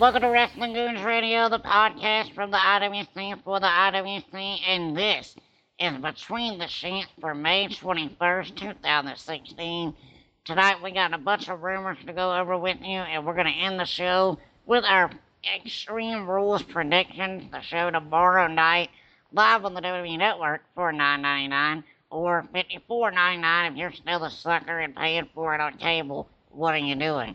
Welcome to Wrestling Goons Radio, the podcast from the IWC for the IWC, and this is Between the Sheets for May 21st, 2016. Tonight we got a bunch of rumors to go over with you, and we're going to end the show with our Extreme Rules predictions. The show tomorrow night, live on the WWE Network for $9.99 or $54.99 if you're still a sucker and paying for it on cable. What are you doing?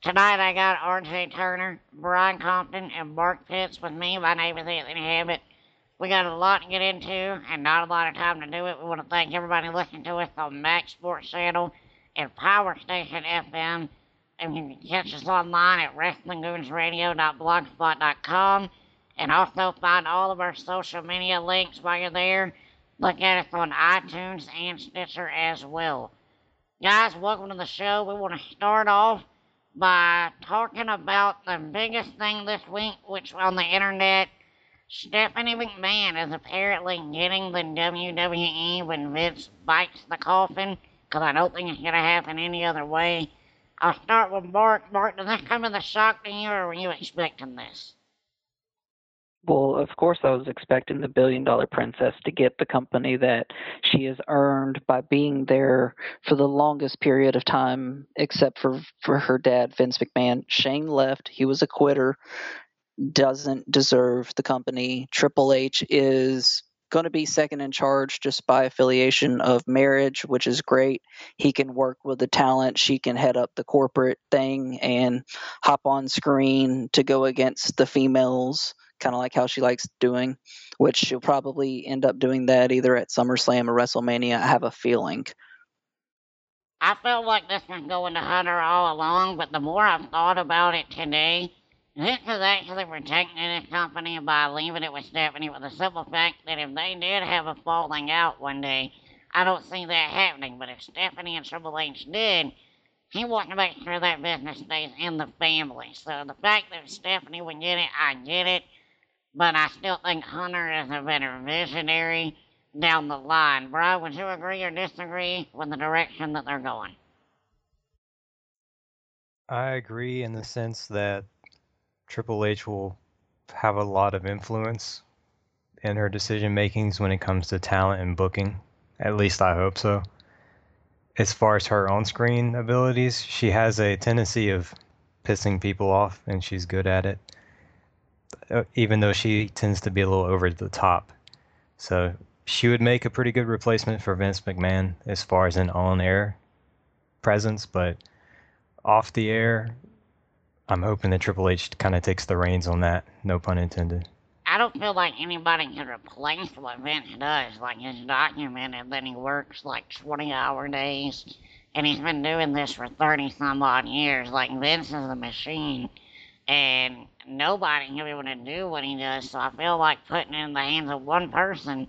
Tonight I got RJ Turner, Brian Compton, and Mark Pitts with me. My name is Anthony Hammett. We got a lot to get into and not a lot of time to do it. We want to thank everybody listening to us on Max Sports Channel and Power Station FM. And you can catch us online at WrestlingGoonsRadio.blogspot.com and also find all of our social media links while you're there. Look at us on iTunes and Stitcher as well. Guys, welcome to the show. We want to start off by talking about the biggest thing this week, which on the internet, Stephanie McMahon is apparently getting the WWE when Vince bites the coffin, because I don't think it's going to happen any other way. I'll start with Mark. Mark, did this come as a shock to you, or were you expecting this? Well, of course, I was expecting the billion dollar princess to get the company that she has earned by being there for the longest period of time, except for, for her dad, Vince McMahon. Shane left, he was a quitter, doesn't deserve the company. Triple H is going to be second in charge just by affiliation of marriage, which is great. He can work with the talent. She can head up the corporate thing and hop on screen to go against the females kind of like how she likes doing, which she'll probably end up doing that either at SummerSlam or WrestleMania. I have a feeling. I felt like this was going to Hunter all along, but the more I've thought about it today, this is actually protecting this company by leaving it with Stephanie with the simple fact that if they did have a falling out one day, I don't see that happening. But if Stephanie and Triple H did, he wants to make sure that business stays in the family. So the fact that Stephanie would get it, I get it but I still think Hunter is a better visionary down the line. Brian, would you agree or disagree with the direction that they're going? I agree in the sense that Triple H will have a lot of influence in her decision makings when it comes to talent and booking. At least I hope so. As far as her on screen abilities, she has a tendency of pissing people off, and she's good at it. Uh, even though she tends to be a little over the top. So she would make a pretty good replacement for Vince McMahon as far as an on air presence, but off the air, I'm hoping that Triple H kind of takes the reins on that. No pun intended. I don't feel like anybody can replace what Vince does. Like, it's documented that he works like 20 hour days, and he's been doing this for 30 some odd years. Like, Vince is a machine and nobody able to do what he does. So I feel like putting it in the hands of one person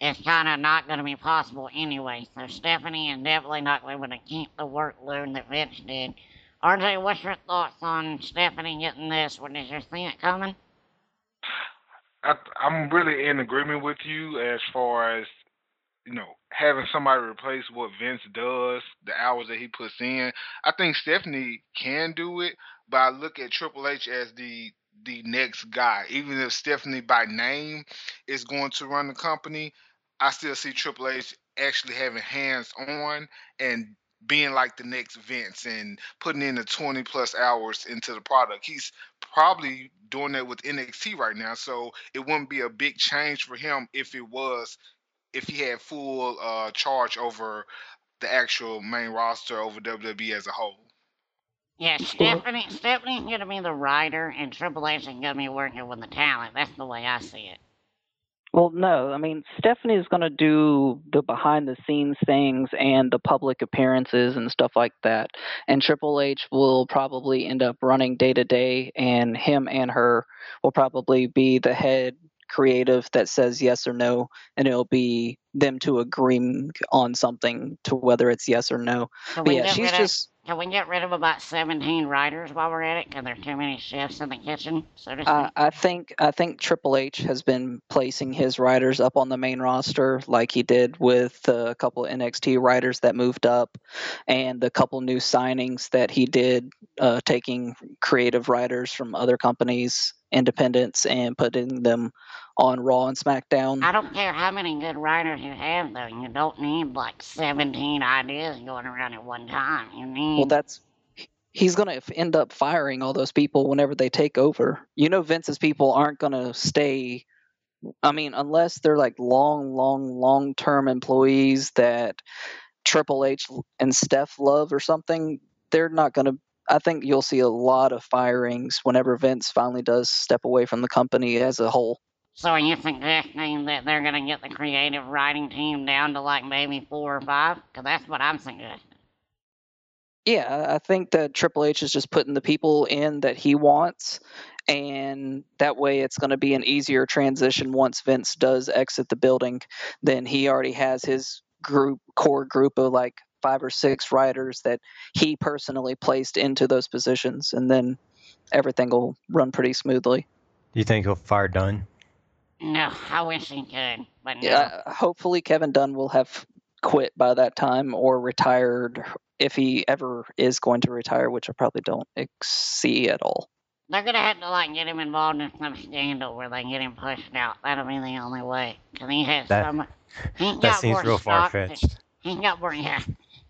is kind of not going to be possible anyway. So Stephanie is definitely not going to keep the workload that Vince did. RJ, what's your thoughts on Stephanie getting this? What did you see it coming? I, I'm really in agreement with you as far as you know having somebody replace what Vince does, the hours that he puts in. I think Stephanie can do it, but I look at Triple H as the the next guy. Even if Stephanie by name is going to run the company, I still see Triple H actually having hands on and being like the next Vince and putting in the 20 plus hours into the product. He's probably doing that with NXT right now, so it wouldn't be a big change for him if it was if he had full uh, charge over the actual main roster over WWE as a whole. Yeah, Stephanie, Stephanie's gonna be the writer, and Triple H is gonna be working with the talent. That's the way I see it. Well, no, I mean Stephanie's going to do the behind the scenes things and the public appearances and stuff like that. And Triple H will probably end up running day to day, and him and her will probably be the head creative that says yes or no, and it'll be them to agreeing on something to whether it's yes or no. But yeah, she's of- just can we get rid of about 17 writers while we're at it? Because there's too many chefs in the kitchen, so to speak. Uh, I think I think Triple H has been placing his writers up on the main roster, like he did with a couple NXT writers that moved up, and the couple new signings that he did, uh, taking creative writers from other companies, independents, and putting them on Raw and SmackDown. I don't care how many good writers you have, though. You don't need like 17 ideas going around at one time. You need. Well, that's he's going to end up firing all those people whenever they take over. You know, Vince's people aren't going to stay. I mean, unless they're like long, long, long term employees that Triple H and Steph love or something, they're not going to. I think you'll see a lot of firings whenever Vince finally does step away from the company as a whole. So are you suggesting that they're gonna get the creative writing team down to like maybe four or five? Because that's what I'm suggesting. Yeah, I think that Triple H is just putting the people in that he wants, and that way it's going to be an easier transition once Vince does exit the building. Then he already has his group, core group of like five or six writers that he personally placed into those positions, and then everything will run pretty smoothly. Do you think he'll fire Dunn? No, I wish he could, but no. Yeah, hopefully Kevin Dunn will have quit by that time or retired if he ever is going to retire, which I probably don't ex- see at all. They're gonna have to like get him involved in some scandal where they get him pushed out. That'll be the only way. Cause he has That- so much. He That got seems more real far fetched. He got more, yeah.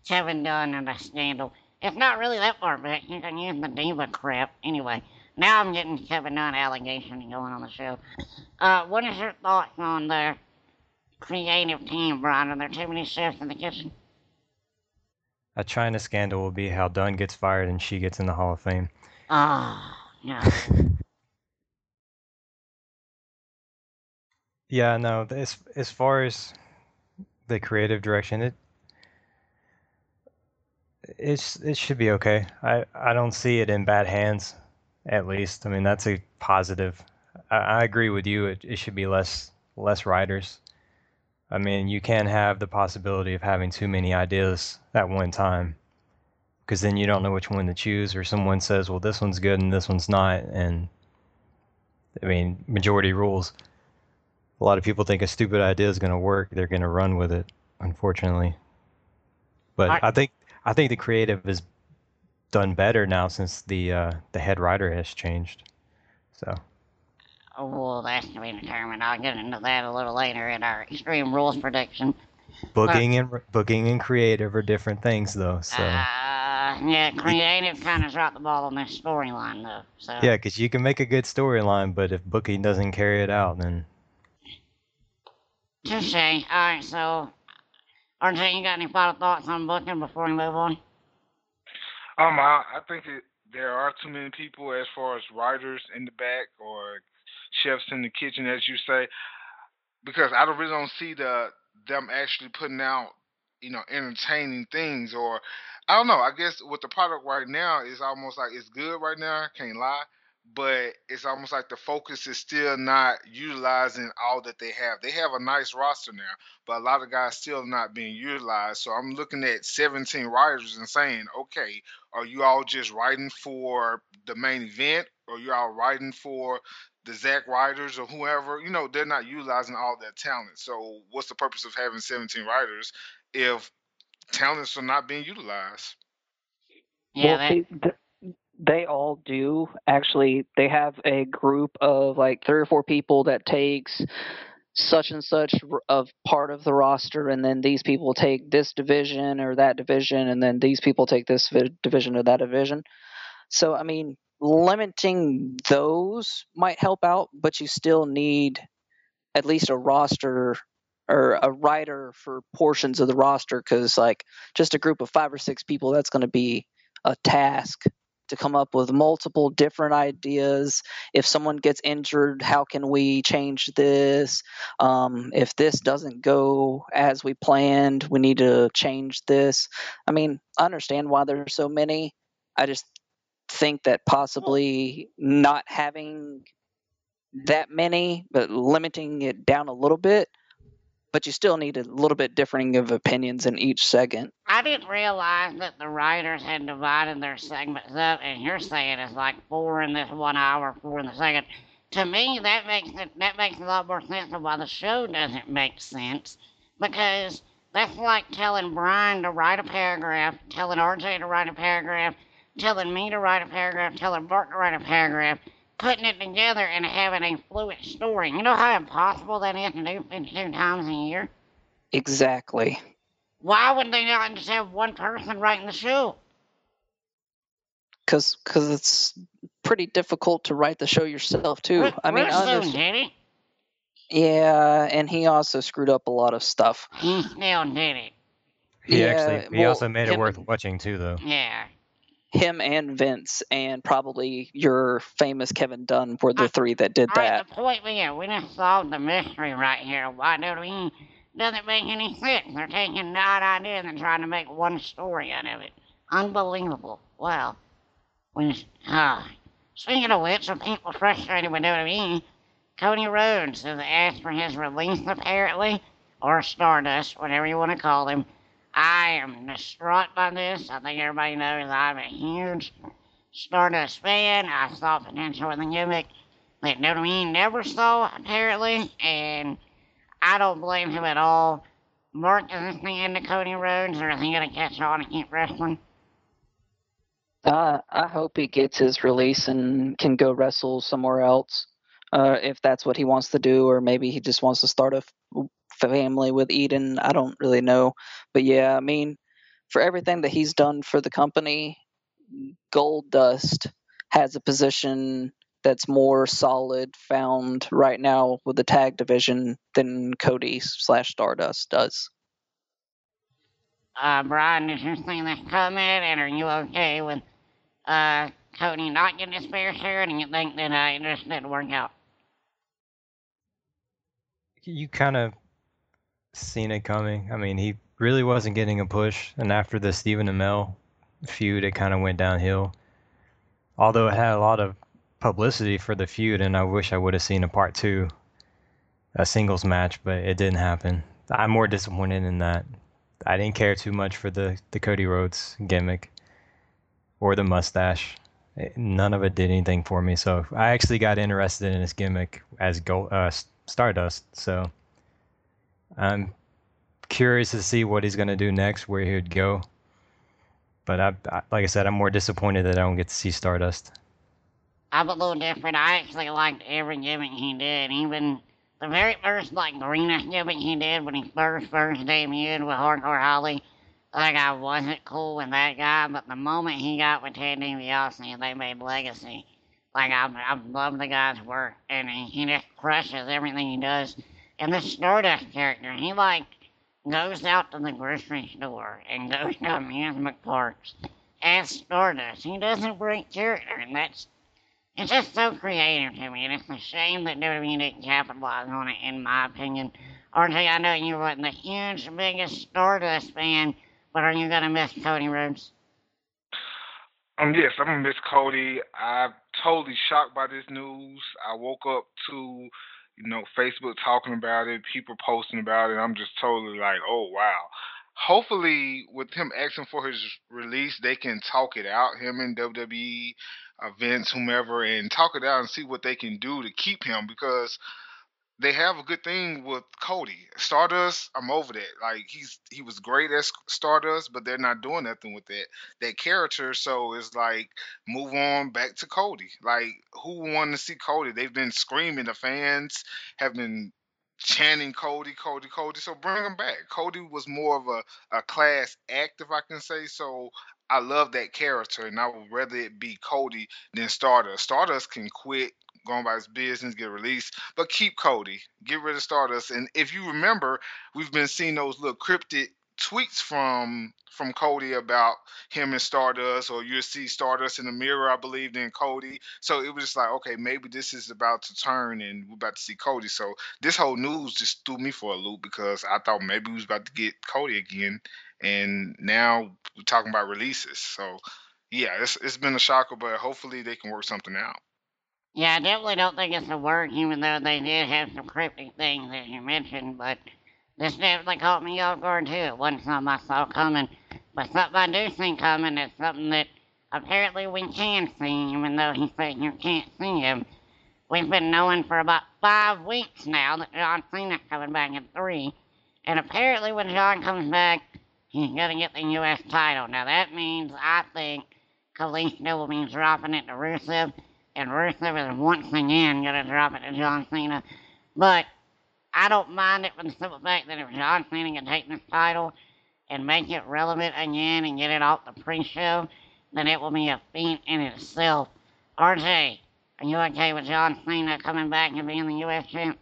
Kevin Dunn and a scandal. It's not really that far back. You can use the diva crap. Anyway, now I'm getting Kevin Dunn allegation going on the show. Uh, what is your thoughts on the creative team, Brian? Are there too many chefs in the kitchen? A Chyna scandal will be how Dunn gets fired and she gets in the Hall of Fame. Oh, no. Yeah, no. As as far as the creative direction, it it's it should be okay. I I don't see it in bad hands, at least. I mean, that's a positive. I, I agree with you. It it should be less less writers. I mean, you can have the possibility of having too many ideas at one time, because then you don't know which one to choose, or someone says, "Well, this one's good and this one's not," and I mean, majority rules a lot of people think a stupid idea is going to work they're going to run with it unfortunately but I- I, think i think the creative is done better now since the uh, the head writer has changed so Oh, well, that's to be determined. I'll get into that a little later in our Extreme Rules prediction. booking and booking and creative are different things though so Uh, yeah, creative kind of dropped the ball on this storyline, though. So yeah because you can make a good storyline but if booking doesn't carry it out then Touche. All right, so RJ, you got any final thoughts on booking before we move on? Um, I, I think there are too many people as far as writers in the back or chefs in the kitchen, as you say, because I really don't see the them actually putting out, you know, entertaining things or I don't know. I guess with the product right now is almost like it's good right now. I Can't lie. But it's almost like the focus is still not utilizing all that they have. They have a nice roster now, but a lot of guys still not being utilized. So I'm looking at 17 writers and saying, okay, are you all just writing for the main event or you all writing for the Zach writers or whoever you know they're not utilizing all their talent so what's the purpose of having 17 writers if talents are not being utilized Yeah, well, that, see, th- they all do actually. They have a group of like three or four people that takes such and such of part of the roster, and then these people take this division or that division, and then these people take this division or that division. So, I mean, limiting those might help out, but you still need at least a roster or a writer for portions of the roster because, like, just a group of five or six people, that's going to be a task to come up with multiple different ideas. If someone gets injured, how can we change this? Um, if this doesn't go as we planned, we need to change this. I mean, I understand why there's so many. I just think that possibly not having that many, but limiting it down a little bit, but you still need a little bit differing of opinions in each segment. I didn't realize that the writers had divided their segments up, and you're saying it's like four in this one hour, four in the second. To me, that makes it that makes a lot more sense of why the show doesn't make sense, because that's like telling Brian to write a paragraph, telling RJ to write a paragraph, telling me to write a paragraph, telling Bart to write a paragraph, putting it together and having a fluid story. You know how impossible that is to do 52 times a year? Exactly. Why wouldn't they not just have one person writing the show? Because cause it's pretty difficult to write the show yourself, too. Rick, I mean, Rick soon understand. did it. Yeah, and he also screwed up a lot of stuff. He still did it. He Yeah, actually he well, also made it worth watching too, though. Yeah. Him and Vince, and probably your famous Kevin Dunn were the I- three that did that. the point being, we just solved the mystery right here. Why do we? Doesn't make any sense. They're taking nine ideas and trying to make one story out of it. Unbelievable. Well, we just, ah. Speaking of which, some people frustrated with WWE, Cody Rhodes has asked for his release apparently, or Stardust, whatever you want to call him. I am distraught by this. I think everybody knows I'm a huge Stardust fan. I saw potential in the gimmick that WWE never saw, apparently, and I don't blame him at all. Mark, is this into Cody Rhodes, or is he going to catch on and keep wrestling? Uh, I hope he gets his release and can go wrestle somewhere else, uh, if that's what he wants to do, or maybe he just wants to start a family with Eden. I don't really know, but yeah, I mean, for everything that he's done for the company, Gold Dust has a position that's more solid found right now with the tag division than Cody slash Stardust does. Uh, Brian, did you see this comment, and are you okay with uh, Cody not getting his fair share, and you think that uh, it just didn't work out? You kind of seen it coming. I mean, he really wasn't getting a push, and after the Stephen Amell feud, it kind of went downhill. Although it had a lot of publicity for the feud, and I wish I would have seen a part two, a singles match, but it didn't happen. I'm more disappointed in that. I didn't care too much for the, the Cody Rhodes gimmick or the mustache. None of it did anything for me. So I actually got interested in his gimmick as Gold, uh, Stardust. So I'm curious to see what he's gonna do next, where he would go. But I, I, like I said, I'm more disappointed that I don't get to see Stardust. I'm a little different. I actually liked every gimmick he did, even the very first like greenish gimmick he did when he first first debuted with Hardcore Holly. Like I wasn't cool with that guy, but the moment he got with Ted DiBiase and they made Legacy, like I I love the guy's work and he, he just crushes everything he does. And the Stardust character, he like goes out to the grocery store and goes to amusement parks as Stardust. He doesn't break character, and that's it's just so creative to me, and it's a shame that WWE didn't capitalize on it, in my opinion. RJ, I know you weren't the huge, biggest Stardust fan, but are you gonna miss Cody Rhodes? Um, yes, I'm gonna miss Cody. I'm totally shocked by this news. I woke up to, you know, Facebook talking about it, people posting about it. I'm just totally like, oh wow. Hopefully, with him asking for his release, they can talk it out. Him and WWE, events, whomever, and talk it out and see what they can do to keep him because they have a good thing with Cody. Stardust, I'm over that. Like he's he was great as Stardust, but they're not doing nothing with that that character. So it's like move on back to Cody. Like who wanted to see Cody? They've been screaming. The fans have been chanting Cody, Cody, Cody. So bring him back. Cody was more of a, a class act, if I can say so. I love that character, and I would rather it be Cody than Stardust. Stardust can quit, go on by his business, get released, but keep Cody. Get rid of Stardust. And if you remember, we've been seeing those little cryptic tweets from from Cody about him and Stardust, or you'll see Stardust in the mirror, I believe, then Cody. So it was just like, okay, maybe this is about to turn and we're about to see Cody. So this whole news just threw me for a loop because I thought maybe we was about to get Cody again, and now we're talking about releases. So yeah, it's it's been a shocker, but hopefully they can work something out. Yeah, I definitely don't think it's a work, even though they did have some cryptic things, that you mentioned, but This definitely caught me off guard too. It wasn't something I saw coming, but something I do see coming is something that apparently we can see, even though he said you can't see him. We've been knowing for about five weeks now that John Cena's coming back in three, and apparently when John comes back, he's gonna get the U.S. title. Now that means I think Kalisto will be dropping it to Rusev, and Rusev is once again gonna drop it to John Cena. But I don't mind it for the simple fact that if John Cena can take this title and make it relevant again and get it off the pre-show, then it will be a feat in itself. RJ, are you okay with John Cena coming back and being the U.S. champ?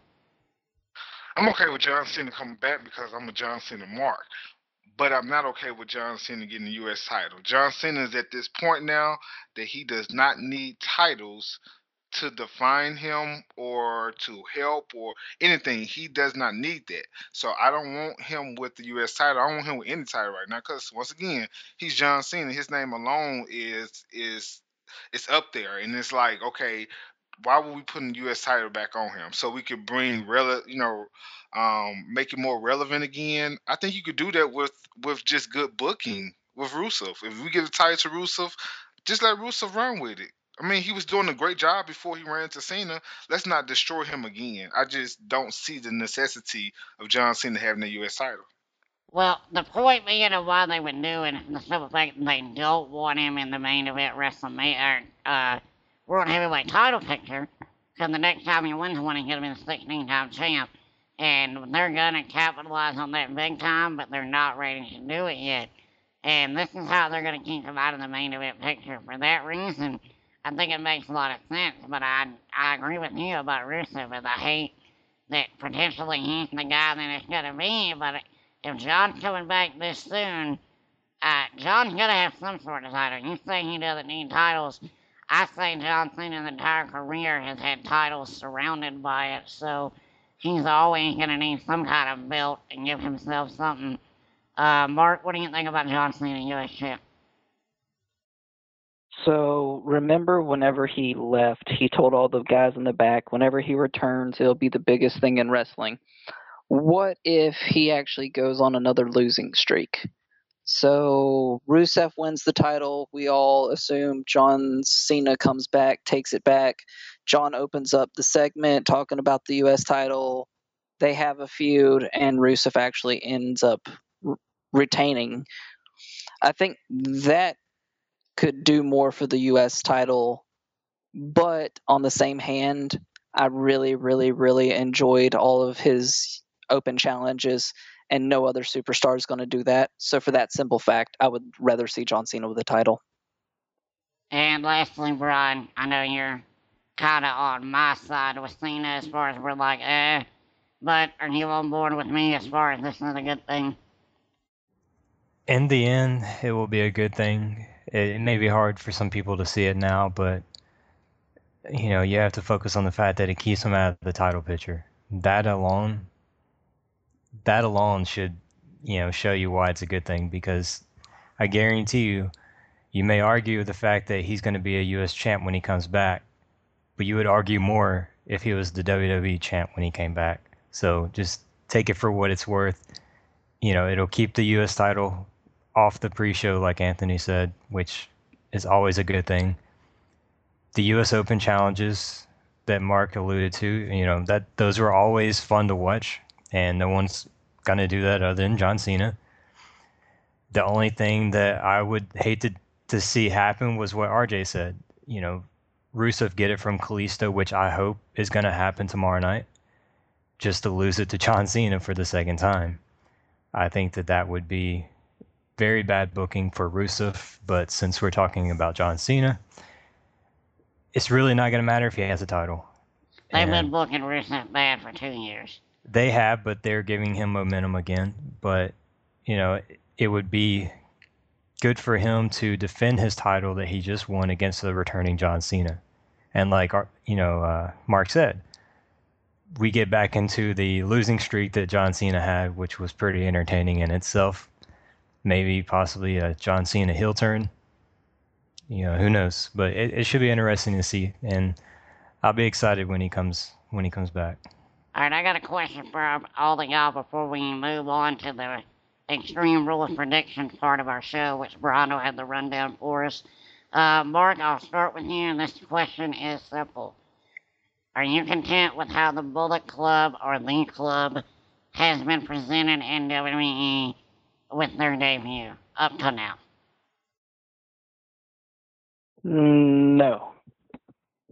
I'm okay with John Cena coming back because I'm a John Cena mark. But I'm not okay with John Cena getting the U.S. title. John Cena is at this point now that he does not need titles to define him or to help or anything. He does not need that. So I don't want him with the U.S. title. I don't want him with any title right now because once again, he's John Cena. His name alone is is it's up there, and it's like okay, why would we put the U.S. title back on him so we could bring rele- you know, um, make it more relevant again? I think you could do that with with just good booking with Rusev. If we get a title to Rusev, just let Rusev run with it. I mean, he was doing a great job before he ran to Cena. Let's not destroy him again. I just don't see the necessity of John Cena having the U.S. title. Well, the point being of why they would do it, the simple fact they don't want him in the main event WrestleMania, uh, World Heavyweight title picture, because the next time he wins one, he's going to be the 16 time champ. And they're going to capitalize on that big time, but they're not ready to do it yet. And this is how they're going to keep him out of the main event picture. For that reason, I think it makes a lot of sense, but I, I agree with you about Rusev, and I hate that potentially he's the guy that it's going to be, but if John's coming back this soon, uh, John's going to have some sort of title. You say he doesn't need titles. I say John Cena's entire career has had titles surrounded by it, so he's always going to need some kind of belt and give himself something. Uh, Mark, what do you think about John Cena, and U.S. champ? So remember, whenever he left, he told all the guys in the back, whenever he returns, it'll be the biggest thing in wrestling. What if he actually goes on another losing streak? So Rusev wins the title. We all assume John Cena comes back, takes it back. John opens up the segment talking about the U.S. title. They have a feud, and Rusev actually ends up retaining. I think that could do more for the U.S. title, but on the same hand, I really, really, really enjoyed all of his open challenges, and no other superstar is going to do that. So, for that simple fact, I would rather see John Cena with a title. And lastly, Brian, I know you're kind of on my side with Cena as far as we're like, eh, but are you on board with me as far as this is a good thing? In the end, it will be a good thing. It, it may be hard for some people to see it now, but you know, you have to focus on the fact that it keeps him out of the title picture. That alone, that alone should, you know, show you why it's a good thing. Because I guarantee you, you may argue the fact that he's going to be a U.S. champ when he comes back, but you would argue more if he was the WWE champ when he came back. So just take it for what it's worth. You know, it'll keep the U.S. title off the pre-show, like Anthony said, which is always a good thing. The U.S. Open challenges that Mark alluded to, you know, that those were always fun to watch, and no one's gonna do that other than John Cena. The only thing that I would hate to to see happen was what RJ said. You know, Rusev get it from Kalisto, which I hope is gonna happen tomorrow night, just to lose it to John Cena for the second time. I think that that would be very bad booking for Rusev, but since we're talking about John Cena, it's really not going to matter if he has a title. They've And been booking Rusev bad for two years. They have, but they're giving him momentum again. But, you know, it would be good for him to defend his title that he just won against the returning John Cena. And like, you know, uh, Mark said, we get back into the losing streak that John Cena had, which was pretty entertaining in itself maybe possibly a John Cena heel turn. You know, who knows? But it, it should be interesting to see, and I'll be excited when he comes when he comes back. All right, I got a question for all of y'all before we move on to the Extreme Rules Predictions part of our show, which Brando had the rundown for us. Uh, Mark, I'll start with you, and this question is simple. Are you content with how the Bullet Club or the club has been presented in WWE with their debut up to now? No.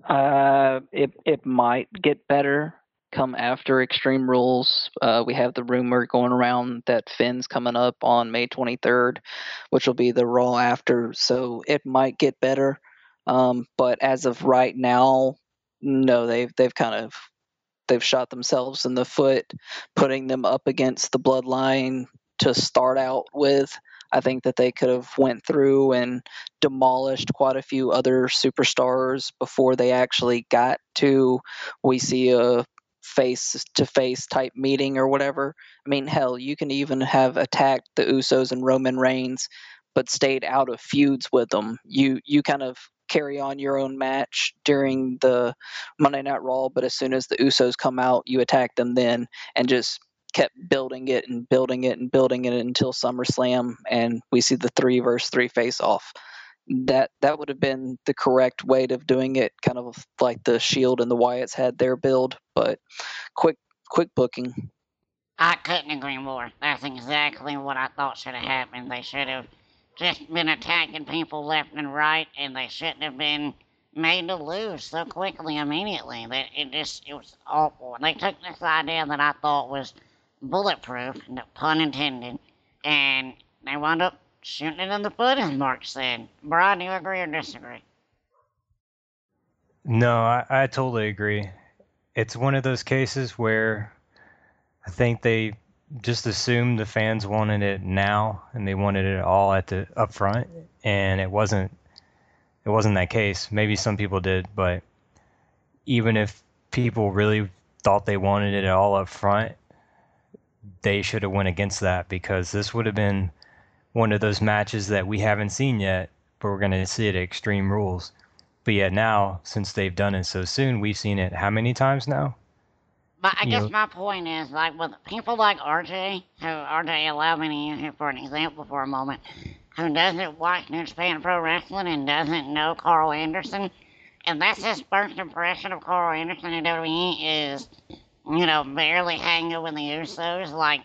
Uh, it it might get better come after Extreme Rules. Uh, we have the rumor going around that Finn's coming up on May 23rd, which will be the Raw after, so it might get better. Um, but as of right now, no, they've they've kind of they've shot themselves in the foot, putting them up against the Bloodline to start out with. I think that they could have went through and demolished quite a few other superstars before they actually got to we see a face to face type meeting or whatever. I mean, hell, you can even have attacked the Usos and Roman Reigns, but stayed out of feuds with them. You you kind of carry on your own match during the Monday Night Raw, but as soon as the Usos come out, you attack them then, and just kept building it and building it and building it until SummerSlam, and we see the three versus three face off that that would have been the correct way of doing it, kind of like the Shield and the Wyatts had their build, but quick quick booking. I couldn't agree more. That's exactly what I thought should have happened. They should have just been attacking people left and right, and they shouldn't have been made to lose so quickly immediately. That it just it was awful. And they took this idea that I thought was bulletproof, pun intended, and they wound up shooting it in the foot, as Mark said. Brian, do you agree or disagree? No, I, I totally agree. It's one of those cases where I think they just assumed the fans wanted it now and they wanted it all at the up front and it wasn't it wasn't that case. Maybe some people did, but even if people really thought they wanted it all up front, they should have went against that because this would have been one of those matches that we haven't seen yet, but we're going to see it at Extreme Rules. But yet now, since they've done it so soon, we've seen it how many times now? But I You guess know- my point is, like, with people like RJ, who RJ allowed me to use him for an example for a moment, who doesn't watch New Japan Pro Wrestling and doesn't know Karl Anderson, and that's his first impression of Karl Anderson in WWE is, you know, barely hanging with the Usos. Like,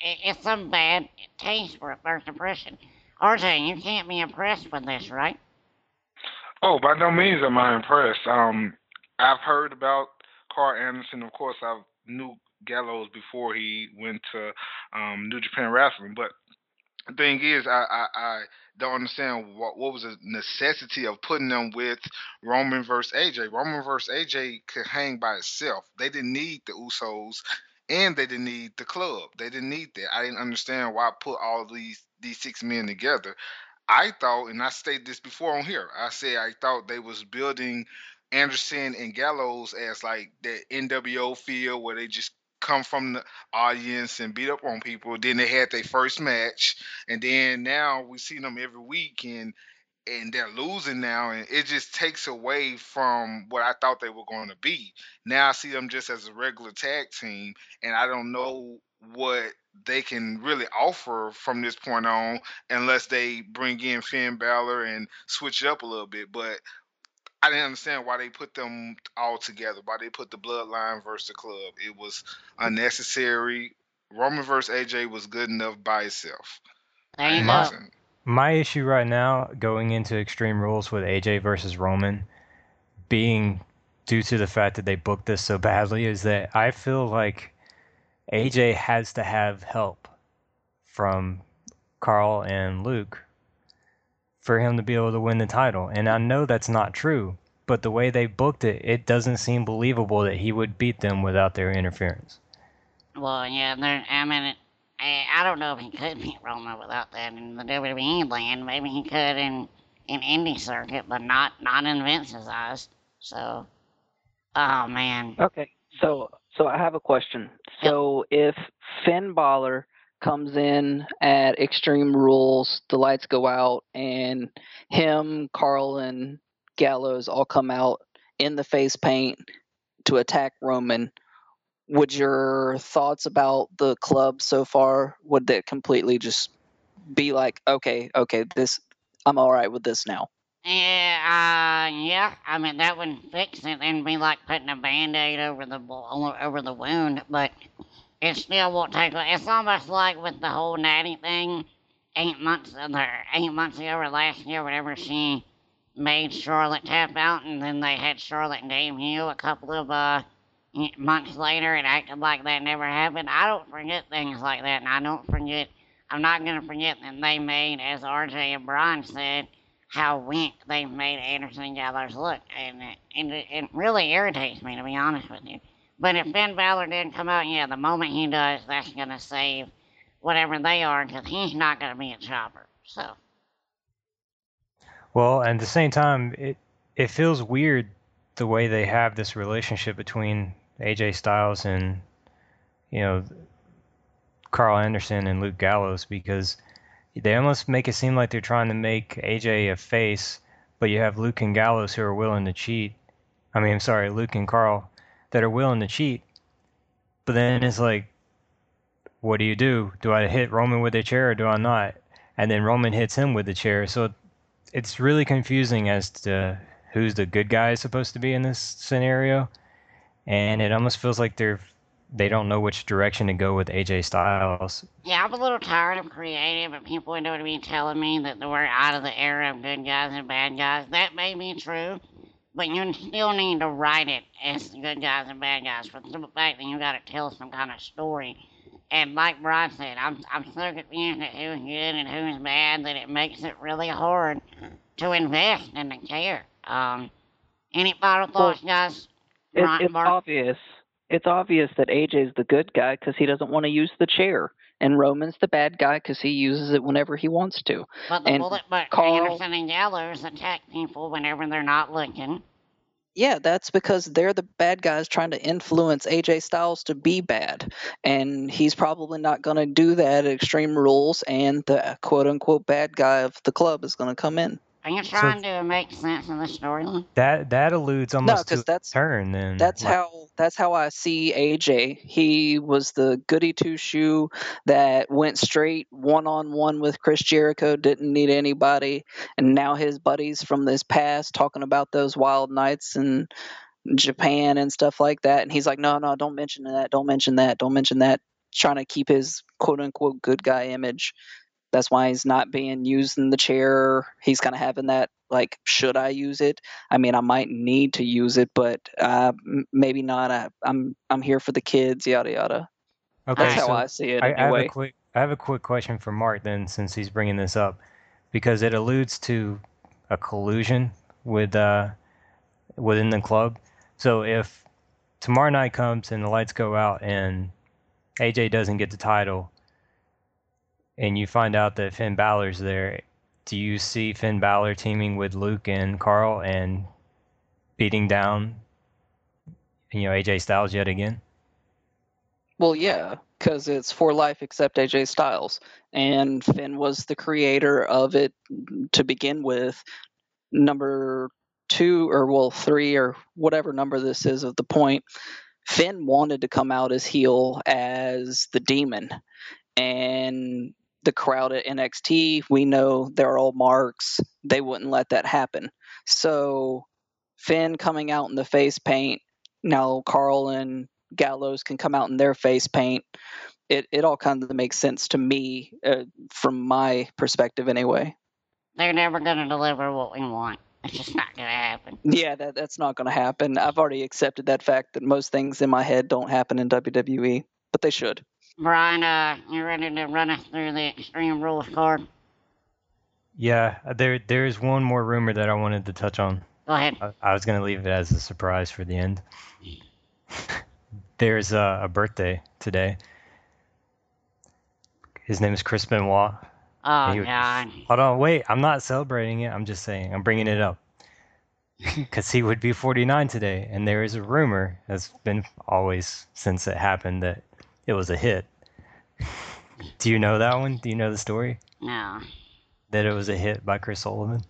it's some bad taste for a first impression. RJ, you can't be impressed with this, right? Oh, by no means am I impressed. Um, I've heard about Karl Anderson. Of course, I knew Gallows before he went to um, New Japan Wrestling. But the thing is, I, I, I don't understand what what was the necessity of putting them with Roman versus AJ. Roman versus AJ could hang by itself. They didn't need the Usos, and they didn't need the club. They didn't need that. I didn't understand why I put all these these six men together. I thought, and I stated this before on here. I said I thought they was building Anderson and Gallows as like that NWO feel where they just come from the audience and beat up on people. Then they had their first match, and then now we see them every week, and and they're losing now, and it just takes away from what I thought they were going to be. Now I see them just as a regular tag team, and I don't know what they can really offer from this point on unless they bring in Finn Balor and switch it up a little bit. But I didn't understand why they put them all together. Why they put the Bloodline versus the Club? It was unnecessary. Roman versus AJ was good enough by itself. I go. My issue right now, going into Extreme Rules with AJ versus Roman, being due to the fact that they booked this so badly, is that I feel like AJ has to have help from Karl and Luke for him to be able to win the title. And I know that's not true, but the way they booked it, it doesn't seem believable that he would beat them without their interference. Well, yeah. I mean, I, I don't know if he could beat Roman without that in the WWE land. Maybe he could in in indie circuit, but not not in Vince's eyes. So, oh man, Okay, so so I have a question. Yep. So if Finn Balor comes in at Extreme Rules, the lights go out, and him, Karl, and Gallows all come out in the face paint to attack Roman. Would your thoughts about the club so far would that completely just be like, okay, okay, this I'm all right with this now? Yeah, uh, yeah. I mean, that wouldn't fix it. It'd be like putting a band-aid over the over the wound, but it still won't take. It's almost like with the whole Natty thing. Eight months, or eight months ago or last year, whatever, she made Charlotte tap out, and then they had Charlotte and debut a couple of uh months later and acted like that never happened. I don't forget things like that, and I don't forget. I'm not gonna forget that they made, as RJ and Brian said, how weak they made Anderson Gallows look, and and it, it really irritates me to be honest with you. But if Finn Balor didn't come out, yeah, the moment he does, that's gonna save whatever they are, because he's not gonna be a chopper. So. Well, at the same time, it it feels weird the way they have this relationship between AJ Styles and you know Karl Anderson and Luke Gallows because they almost make it seem like they're trying to make AJ a face, but you have Luke and Gallows who are willing to cheat. I mean, I'm sorry, Luke and Karl that are willing to cheat. But then it's like, what do you do? Do I hit Roman with a chair or do I not? And then Roman hits him with the chair. So it's really confusing as to who's the good guy supposed to be in this scenario. And it almost feels like they're they don't know which direction to go with AJ Styles. Yeah, I'm a little tired of creative and people know what I mean telling me that we're out of the era of good guys and bad guys. That may be true, but you still need to write it as good guys and bad guys for the simple fact that you got to tell some kind of story. And like Brian said, I'm I'm so confused at who's good and who's bad that it makes it really hard to invest in the care. Um, any final thoughts, guys? It, Brian, it's Mark? obvious. It's obvious that AJ's the good guy because he doesn't want to use the chair, and Roman's the bad guy because he uses it whenever he wants to. But the and bullet, but Karl- Anderson and Gallows attack people whenever they're not looking. Yeah, that's because they're the bad guys trying to influence AJ Styles to be bad. And he's probably not going to do that at Extreme Rules, and the quote unquote bad guy of the club is going to come in. Are you trying to make sense of the storyline? That that alludes almost to 'cause that's- a turn. Then That's like- how that's how I see AJ. He was the goody two shoe that went straight one on one with Chris Jericho, didn't need anybody, and now his buddies from this past talking about those wild nights in Japan and stuff like that, and he's like, no, no, don't mention that, don't mention that, don't mention that, trying to keep his quote unquote good guy image. That's why he's not being used in the chair. He's kind of having that like, should I use it? I mean, I might need to use it, but uh, m- maybe not. I, I'm I'm here for the kids, yada yada. okay. That's how so I see it I, I have a quick I have a quick question for Mark then, since he's bringing this up, because it alludes to a collusion with uh within the club. So if tomorrow night comes and the lights go out and AJ doesn't get the title, and you find out that Finn Balor's there, do you see Finn Balor teaming with Luke and Karl and beating down, you know, AJ Styles yet again? Well, yeah, because it's for life except AJ Styles, and Finn was the creator of it to begin with. Number two, or well, three, or whatever number this is of the point, Finn wanted to come out as heel as the demon, and the crowd at NXT, we know they're all marks. They wouldn't let that happen. So Finn coming out in the face paint. Now Karl and Gallows can come out in their face paint. It it all kind of makes sense to me uh, from my perspective, anyway. They're never going to deliver what we want. It's just not going to happen. Yeah, that that's not going to happen. I've already accepted that fact that most things in my head don't happen in WWE, but they should. Brian, uh, you ready to run us through the Extreme Rules card? Yeah, uh, there there is one more rumor that I wanted to touch on. Go ahead. I, I was gonna leave it as a surprise for the end. There's a, a birthday today. His name is Chris Benoit. Oh, He- God. Hold on, wait. I'm not celebrating it. I'm just saying. I'm bringing it up because he would be 49 today, and there is a rumor that's been always since it happened that it was a hit. Do you know that one? Do you know the story No. that it was a hit by Chris Sullivan?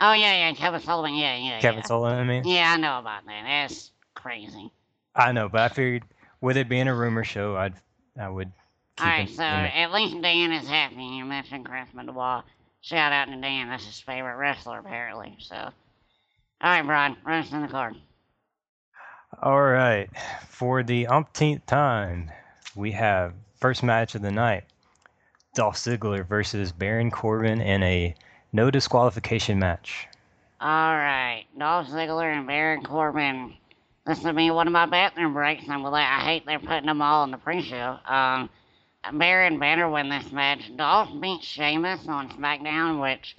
Oh, yeah, yeah, Kevin Sullivan. Yeah, yeah, Kevin yeah. Sullivan, I mean. Yeah, I know about that. That's crazy. I know, but I figured with it being a rumor show, I'd I would. Keep Alright, it so at least Dan is happy. You mentioned Chris Benoit. Shout out to Dan. That's his favorite wrestler, apparently. So, alright, Brian, run us in the card. All right, for the umpteenth time, we have first match of the night: Dolph Ziggler versus Baron Corbin in a no disqualification match. Alright, Dolph Ziggler and Baron Corbin. This will be one of my bathroom breaks. I'm glad I hate they're putting them all in the pre-show. Um, Baron better win this match. Dolph beat Sheamus on SmackDown, which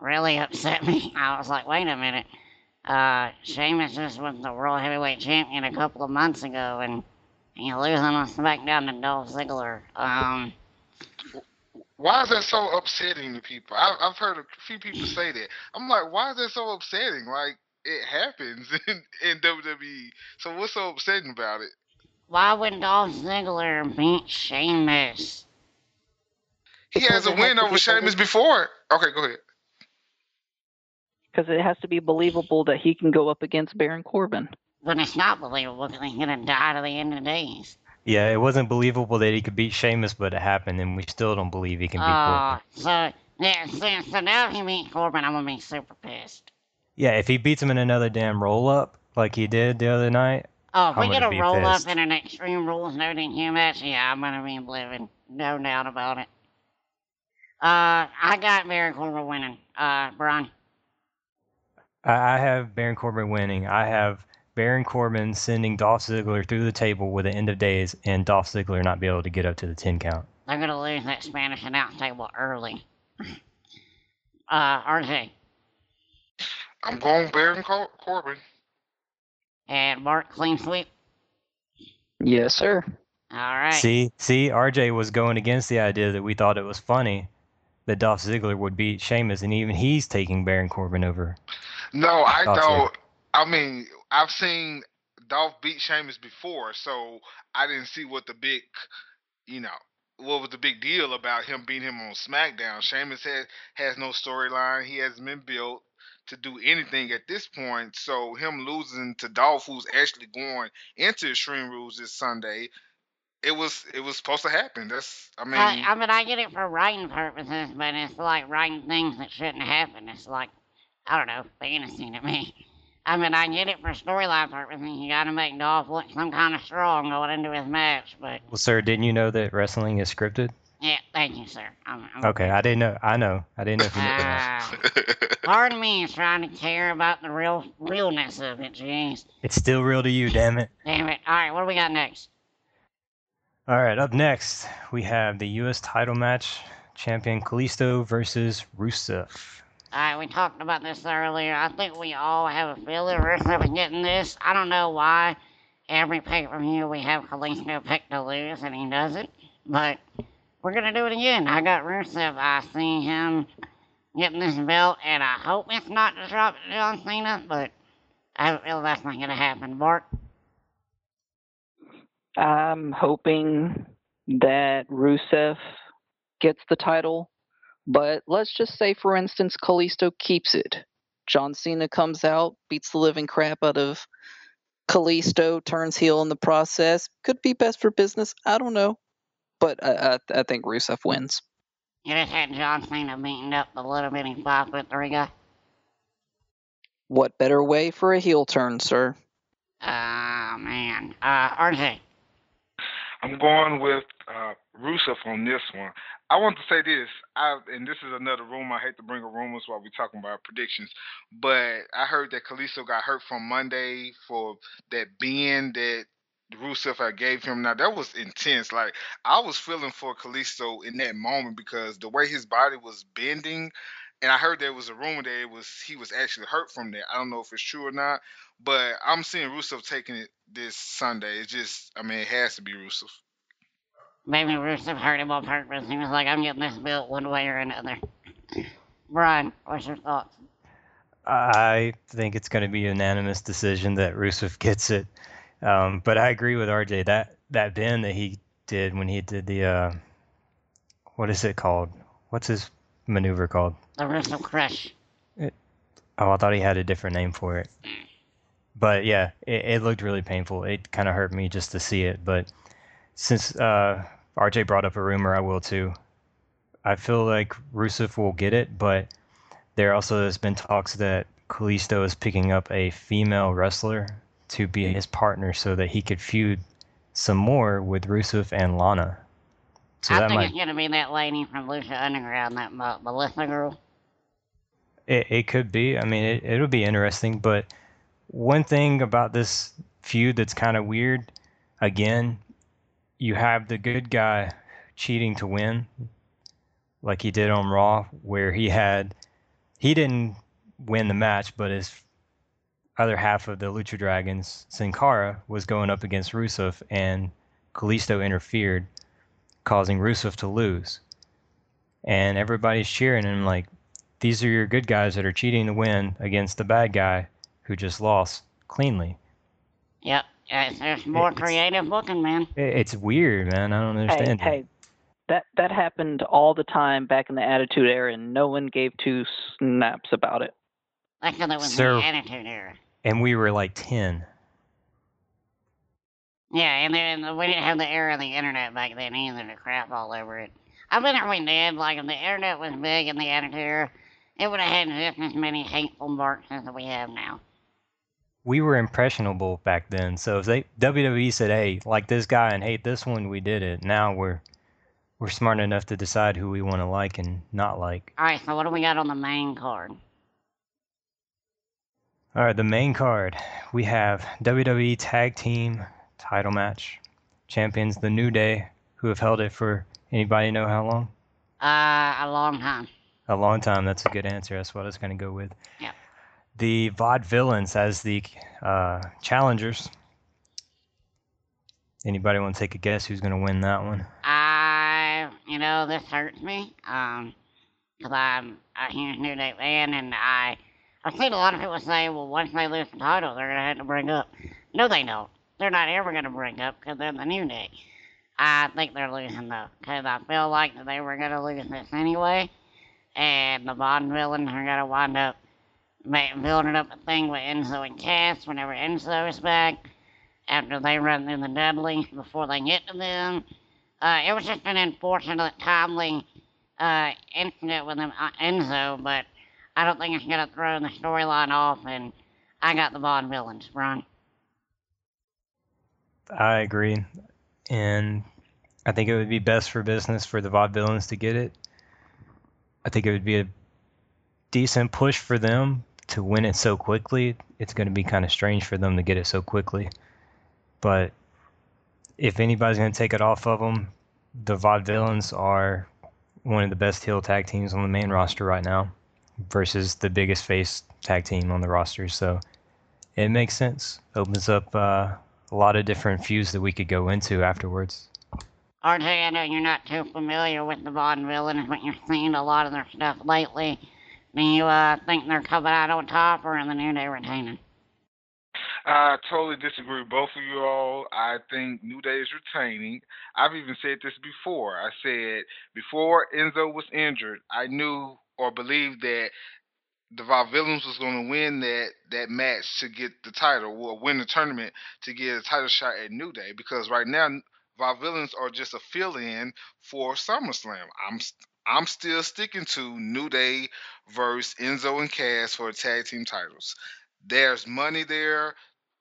really upset me. I was like, wait a minute. Uh, Sheamus just was the World Heavyweight Champion a couple of months ago, and he's losing on SmackDown to Dolph Ziggler. Um, Why is that so upsetting to people? I, I've heard a few people say that. I'm like, why is that so upsetting? Like, it happens in, in WWE. So what's so upsetting about it? why would Dolph Ziggler beat Sheamus? He Because has a win over be Sheamus before. Okay, go ahead. Because it has to be believable that he can go up against Baron Corbin. But it's not believable because he's gonna die to the end of the days. Yeah, it wasn't believable that he could beat Sheamus, but it happened, and we still don't believe he can beat Uh, Corbin. so yeah, so, so now if he beats Corbin, I'm gonna be super pissed. Yeah, if he beats him in another damn roll up like he did the other night, Oh, if I'm we get a roll pissed. up in an Extreme Rules no DQ match, yeah, I'm gonna be living, no doubt about it. Uh, I got Baron Corbin winning. Uh, Brian. I, I have Baron Corbin winning. I have Baron Corbin sending Dolph Ziggler through the table with the end of days, and Dolph Ziggler not be able to get up to the ten count. They're gonna lose that Spanish announce table early. uh, RJ I'm going Baron Cor- Corbin. and Mark clean sweep. Yes, sir. All right. See, see, RJ was going against the idea that we thought it was funny that Dolph Ziggler would beat Sheamus, and even he's taking Baron Corbin over. No, I Thought so. don't. I mean, I've seen Dolph beat Sheamus before, so I didn't see what the big, you know, what was the big deal about him beating him on SmackDown. Sheamus has has no storyline. He hasn't been built to do anything at this point. So him losing to Dolph, who's actually going into Extreme Rules this Sunday, it was it was supposed to happen. That's I mean, I, I mean, I get it for writing purposes, but it's like writing things that shouldn't happen. It's like, I don't know, fantasy to me. I mean, I get it for storyline purposes. You gotta make Dolph look some kind of strong going into his match, but Well, sir, didn't you know that wrestling is scripted? yeah, thank you, sir. I'm, I'm, Okay, I didn't know. I know. I didn't know if you knew that. Ah, pardon me, is trying to care about the real realness of it. Jeez, It's still real to you, damn it. damn it. All right, what do we got next? All right, up next we have the U.S. title match: champion Kalisto versus Rusev. Right, we talked about this earlier. I think we all have a feeling Rusev is getting this. I don't know why every pay per view we have Kalisto pick to lose and he doesn't, but we're gonna do it again. I got Rusev. I see him getting this belt, and I hope it's not to drop John Cena, but I feeling that's not gonna happen. Bart, I'm hoping that Rusev gets the title, but let's just say, for instance, Kalisto keeps it. John Cena comes out, beats the living crap out of Kalisto, turns heel in the process. Could be best for business. I don't know, but I, I, I think Rusev wins. you just had John Cena beating up the little bitty five foot three guy. What better way for a heel turn, sir? Ah man. Uh, RJ. I'm going with uh, Rusev on this one. I want to say this, I, and this is another rumor. I hate to bring up rumors while we're talking about predictions, but I heard that Kalisto got hurt from Monday for that bend that Rusev had gave him. Now that was intense. Like I was feeling for Kalisto in that moment because the way his body was bending, and I heard there was a rumor that it was he was actually hurt from that. I don't know if it's true or not, but I'm seeing Rusev taking it this Sunday. It's just, I mean, it has to be Rusev. Maybe Rusev hurt him on purpose. He was like, I'm getting this built one way or another. Brian, what's your thoughts? I think it's going to be a unanimous decision that Rusev gets it. Um, but I agree with RJ that that bend that he did when he did the uh, what is it called? What's his maneuver called? The Rusev Crush. Oh, I thought he had a different name for it. But yeah, it, it looked really painful. It kind of hurt me just to see it. But since uh, RJ brought up a rumor, I will too. I feel like Rusev will get it, but there also has been talks that Kalisto is picking up a female wrestler to be his partner so that he could feud some more with Rusev and Lana. So I that think might it's gonna be that lady from Lucha Underground, that Melissa girl. It, it could be. I mean, it, it'll be interesting. But one thing about this feud that's kind of weird, again, you have the good guy cheating to win, like he did on Raw, where he had, he didn't win the match, but his other half of the Lucha Dragons, Sin Cara, was going up against Rusev, and Kalisto interfered, causing Rusev to lose. And everybody's cheering him like, these are your good guys that are cheating to win against the bad guy who just lost cleanly. Yep. It's, there's more It's- creative looking, man. It's weird, man. I don't understand. it. hey, that that happened all the time back in the Attitude Era, and no one gave two snaps about it. That's because it was Sir. the Attitude Era. And we were like 10. Yeah, and then we didn't have the era of the internet back then either to crap all over it. I bet if we did, like if the internet was big in the Attitude Era, it would have had just as many hateful marks as we have now. We were impressionable back then. So if they WWE said, "Hey, like this guy and hate this one," we did it. Now we're we're smart enough to decide who we want to like and not like. Alright, so what do we got on the main card? All right, the main card. We have WWE Tag Team Title Match. Champions The New Day, who have held it for anybody know how long? Uh, a long time. A long time. That's a good answer. That's what I was going to go with. Yeah. The Vaudevillains as the uh, challengers. Anybody want to take a guess who's going to win that one? I, you know, this hurts me, um, because I'm a huge New Day fan, and I, I've seen a lot of people say, well, once they lose the title, they're gonna have to bring up. No, they don't. They're not ever gonna bring up because they're the New Day. I think they're losing though, because I feel like they were gonna lose this anyway, and the Vaudevillains are gonna wind up building up a thing with Enzo and Cass whenever Enzo is back. After they run through the Dudleys before they get to them. Uh, it was just an unfortunate, timely uh, incident with him, uh, Enzo, but I don't think it's going to throw the storyline off, and I got the Vaudevillains, Ron. I agree. And I think it would be best for business for the Vaudevillains to get it. I think it would be a decent push for them to win it so quickly. It's going to be kind of strange for them to get it so quickly. But if anybody's going to take it off of them, the Vaudevillains are one of the best heel tag teams on the main roster right now versus the biggest face tag team on the roster. So it makes sense. Opens up uh, a lot of different feuds that we could go into afterwards. RJ, I know you're not too familiar with the Vaudevillains, but you've seen a lot of their stuff lately. Do you uh, think they're coming out on top, or are the New Day retaining? I totally disagree with both of you all. I think New Day is retaining. I've even said this before. I said before Enzo was injured, I knew or believed that the Vaudevillains was going to win that that match to get the title, or win the tournament to get a title shot at New Day. Because right now, Vaudevillains are just a fill-in for SummerSlam. I'm I'm still sticking to New Day versus Enzo and Cass for tag team titles. There's money there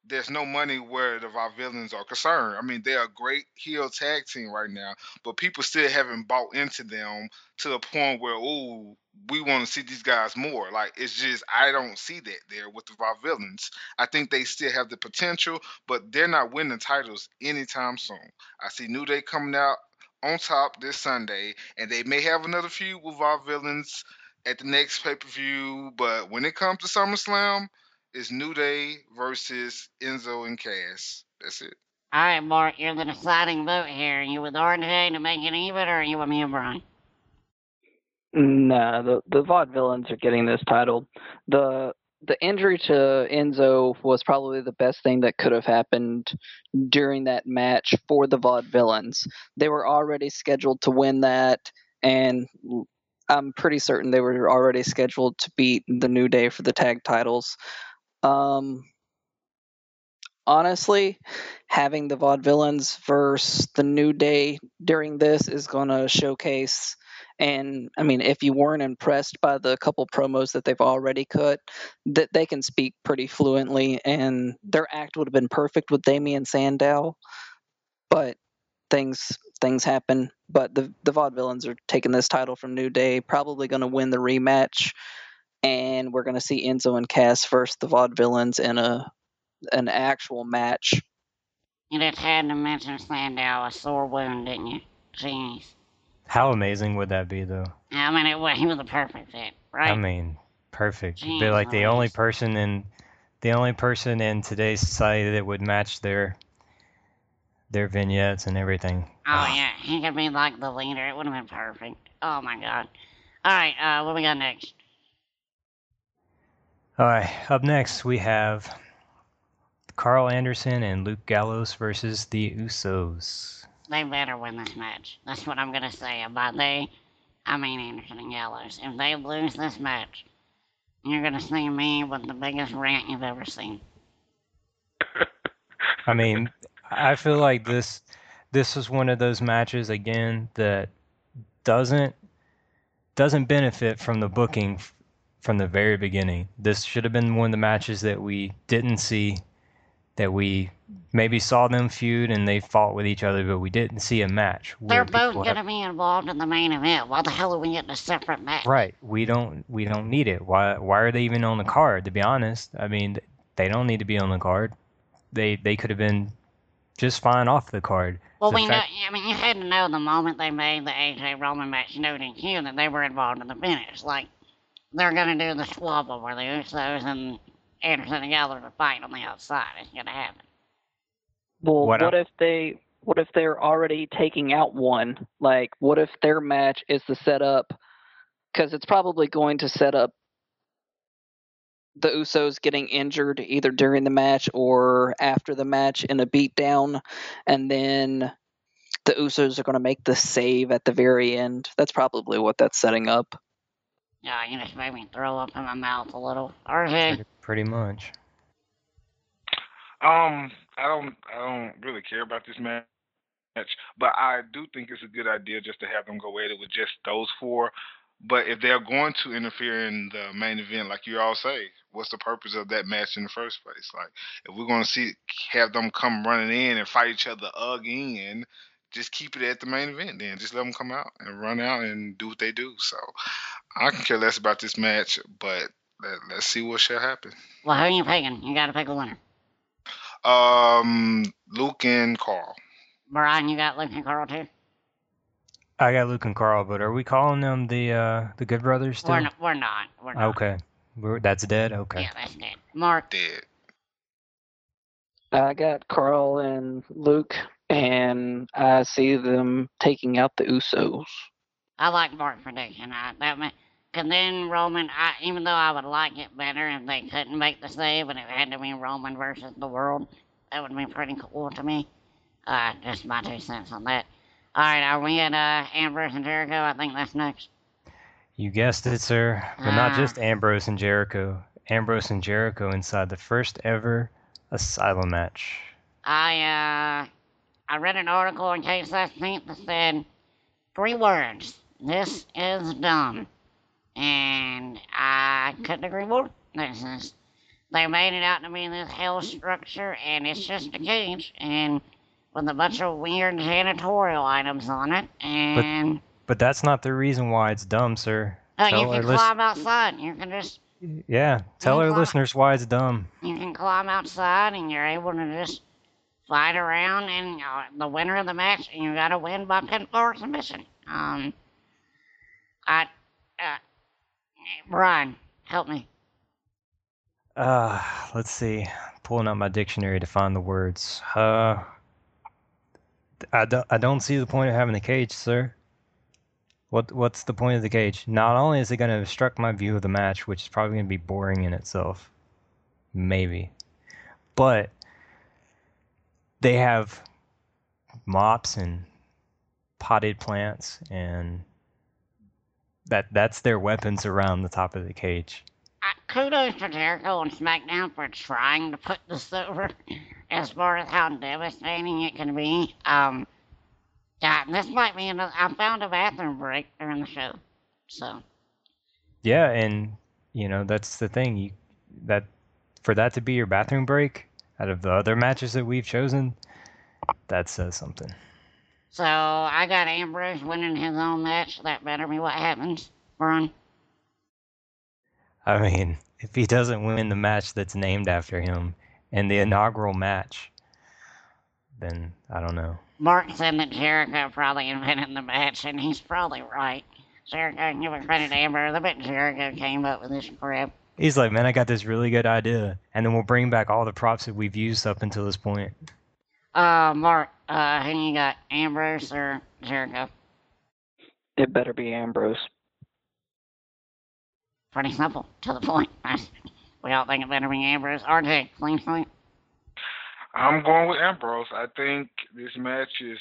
there's no money where the Villains are concerned. I mean, they're a great heel tag team right now, but people still haven't bought into them to the point where, oh, we want to see these guys more. Like, it's just, I don't see that there with the Villains. I think they still have the potential, but they're not winning titles anytime soon. I see New Day coming out on top this Sunday, and they may have another feud with Vaudevillains at the next pay per view, but when it comes to SummerSlam, it's New Day versus Enzo and Cass. That's it. All right, Mark, you're the deciding vote here. Are you with RJ to make it even, or are you with me and Brian? No, the the Vaudevillains are getting this title. The the injury to Enzo was probably the best thing that could have happened during that match for the Vaudevillains. They were already scheduled to win that, and I'm pretty certain they were already scheduled to beat the New Day for the tag titles. Um, honestly, having the Vaudevillains versus the New Day during this is going to showcase. And I mean, if you weren't impressed by the couple promos that they've already cut, that they can speak pretty fluently, and their act would have been perfect with Damien Sandow. But things things happen. But the the Vaudevillains are taking this title from New Day, probably going to win the rematch, and we're going to see Enzo and Cass versus the Vaudevillains in a an actual match. You just had to mention Sandow, a sore wound, didn't you? Jeez. How amazing would that be, though? I mean, it was, he was a perfect fit, right? I mean, perfect. Jeez Be like the only person in the only person in today's society that would match their their vignettes and everything. oh, yeah, he could be like the leader. It would have been perfect. Oh, my God. All right, uh, what we got next? All right, up next we have Karl Anderson and Luke Gallows versus the Usos. They better win this match. That's what I'm going to say about they. I mean Anderson and Gallows. If they lose this match, you're going to see me with the biggest rant you've ever seen. I mean, I feel like this this is one of those matches again that doesn't doesn't benefit from the booking from the very beginning. This should have been one of the matches that we didn't see that we maybe saw them feud and they fought with each other, but we didn't see a match. They're both going to be involved in the main event. Why the hell are we getting a separate match? Right. We don't we don't need it. Why why are they even on the card, to be honest? I mean, they don't need to be on the card. They they could have been just fine off the card. Well, The we know. I mean, you had to know the moment they made the AJ Roman match no DQ that they were involved in the finish. Like, they're gonna do the squabble where the Usos and Anderson and Gallows are fighting on the outside. It's gonna happen. Well, What what, I- if they what if they're already taking out one? Like, what if their match is the setup? Because it's probably going to set up the Usos getting injured either during the match or after the match in a beatdown, and then the Usos are going to make the save at the very end. That's probably what that's setting up. Yeah, you just made me throw up in my mouth a little. RJ, Pretty, pretty much. Um, I don't, I don't really care about this match, but I do think it's a good idea just to have them go at it with just those four. But if they're going to interfere in the main event, like you all say, what's the purpose of that match in the first place? Like, if we're going to see have them come running in and fight each other again, just keep it at the main event. Then just let them come out and run out and do what they do. So I can care less about this match, but let, let's see what shall happen. well, who are you picking? You gotta pick a winner. Um, Luke and Karl. Brian, you got Luke and Karl too. I got Luke and Karl, but are we calling them the uh the Good Brothers still? We're not. We're not. We're not. Okay. We're, that's dead. Okay. Yeah, that's dead. Mark, Dead. I got Karl and Luke, and I see them taking out the Usos. I like Mark's prediction. I, that ma- Cause then Roman, I, even though I would like it better if they couldn't make the save and it had to be Roman versus the world, that would be pretty cool to me. Uh, just my two cents on that. All right, are we at uh, Ambrose and Jericho? I think that's next. You guessed it, sir. But not Ah. just Ambrose and Jericho. Ambrose and Jericho inside the first ever Asylum match. I uh, I read an article in Case 16 that said three words: "This is dumb," and I couldn't agree more. This is they made it out to be this hell structure, and it's just a cage, and with a bunch of weird janitorial items on it, and But that's not the reason why it's dumb, sir. oh, you tell our can climb outside. You can just Yeah, tell our climb- listeners why it's dumb. you can climb outside and you're able to just fight around and uh, the winner of the match and you gotta win by pinfall submission. Um, I, uh, Brian, help me. Uh, let's see. Pulling out my dictionary to find the words. Uh, I don't, I don't see the point of having a cage, sir. What what's the point of the cage? Not only is it going to obstruct my view of the match, which is probably going to be boring in itself, maybe, but they have mops and potted plants and that that's their weapons around the top of the cage. Uh, kudos to Jericho and SmackDown for trying to put this over as far as how devastating it can be, um, God, this might be another. I found a bathroom break during the show, so Yeah, and you know that's the thing. You that for that to be your bathroom break out of the other matches that we've chosen, that says something. so I got Ambrose winning his own match. That better be what happens, Ron. I mean, if he doesn't win the match that's named after him in the inaugural match, then I don't know. Mark said that Jericho probably invented the match, and he's probably right. Jericho giving credit to Ambrose. I bet Jericho came up with this crap. He's like, man, I got this really good idea, and then we'll bring back all the props that we've used up until this point. Uh, Mark, uh, who you got, Ambrose or Jericho? It better be Ambrose. Pretty simple, to the point. we all think it better be Ambrose. RJ, clean sweep. I'm going with Ambrose. I think this match is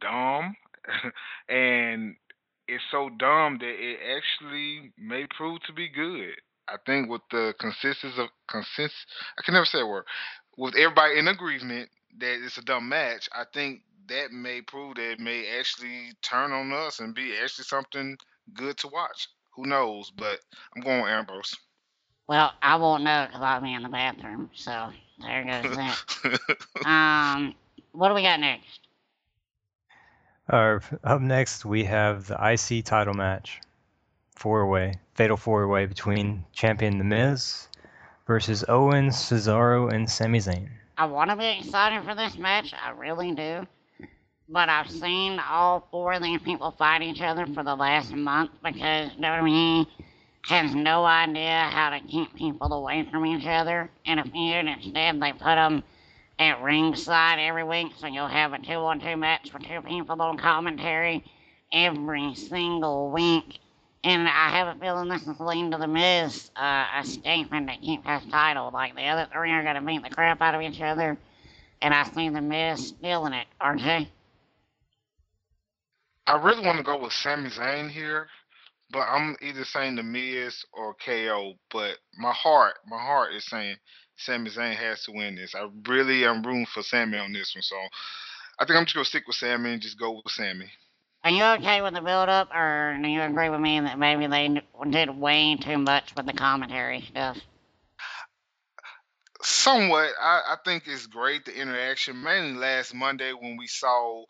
dumb, and it's so dumb that it actually may prove to be good. I think with the consensus of consist, I can never say a word. With everybody in agreement that it's a dumb match, I think that may prove that it may actually turn on us and be actually something good to watch. Who knows? But I'm going with Ambrose. Well, I won't know because I'll be in the bathroom, so there goes that. um, what do we got next? Uh, up next, we have the IC title match, four-way, fatal four-way between champion The Miz versus Owens, Cesaro, and Sami Zayn. I want to be excited for this match. I really do. But I've seen all four of these people fight each other for the last month because WWE has no idea how to keep people away from each other in a feud. Instead, they put them at ringside every week, so you'll have a two-on-two match with two people on commentary every single week. And I have a feeling this is leading to the Miz uh, escaping to keep his title. Like the other three are gonna beat the crap out of each other, and I see the Miz stealing it. RJ, I really want to go with Sami Zayn here, but I'm either saying the Miz or KO. But my heart, my heart is saying Sami Zayn has to win this. I really am rooting for Sami on this one, so I think I'm just gonna stick with Sami and just go with Sami. are you okay with the build-up, or do you agree with me that maybe they did way too much with the commentary stuff? Somewhat, I, I think it's great the interaction. Mainly last Monday when we saw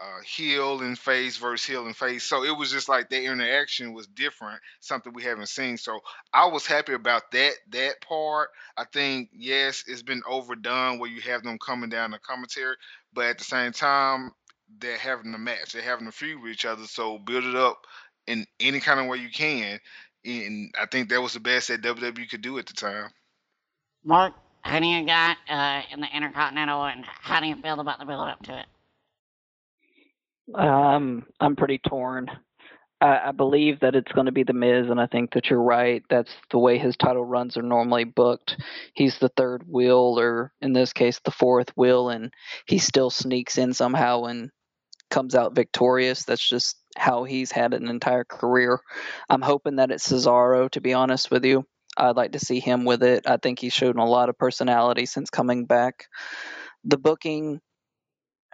uh, heel and face versus heel and face, so it was just like their interaction was different, something we haven't seen. So I was happy about that that part. I think yes, it's been overdone where you have them coming down the commentary, but at the same time they're having a match, they're having a feud with each other. So build it up in any kind of way you can, and I think that was the best that WWE could do at the time. Mark, who do you got uh, in the Intercontinental, and how do you feel about the build-up to it? Um, I'm pretty torn. I, I believe that it's going to be the Miz, and I think that you're right. That's the way his title runs are normally booked. He's the third wheel, or in this case, the fourth wheel, and he still sneaks in somehow and comes out victorious. That's just how he's had an entire career. I'm hoping that it's Cesaro, to be honest with you. I'd like to see him with it. I think he's shown a lot of personality since coming back. The booking,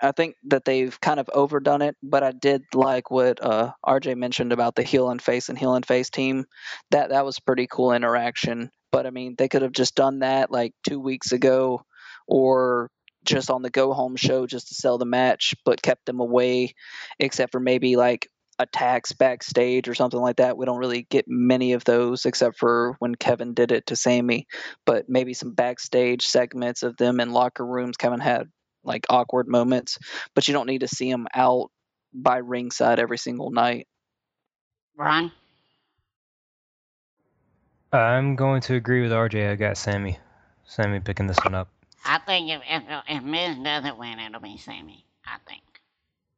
I think that they've kind of overdone it, but I did like what uh, RJ mentioned about the heel and face and heel and face team. That that was pretty cool interaction. But I mean, they could have just done that like two weeks ago, or just on the go home show just to sell the match, but kept them away, except for maybe like attacks backstage or something like that. We don't really get many of those except for when Kevin did it to Sami, but maybe some backstage segments of them in locker rooms. Kevin had like awkward moments, but you don't need to see them out by ringside every single night. Ron? I'm going to agree with RJ. I got Sami. Sami picking this one up. I think if, if, if Miz doesn't win, it'll be Sami. I think.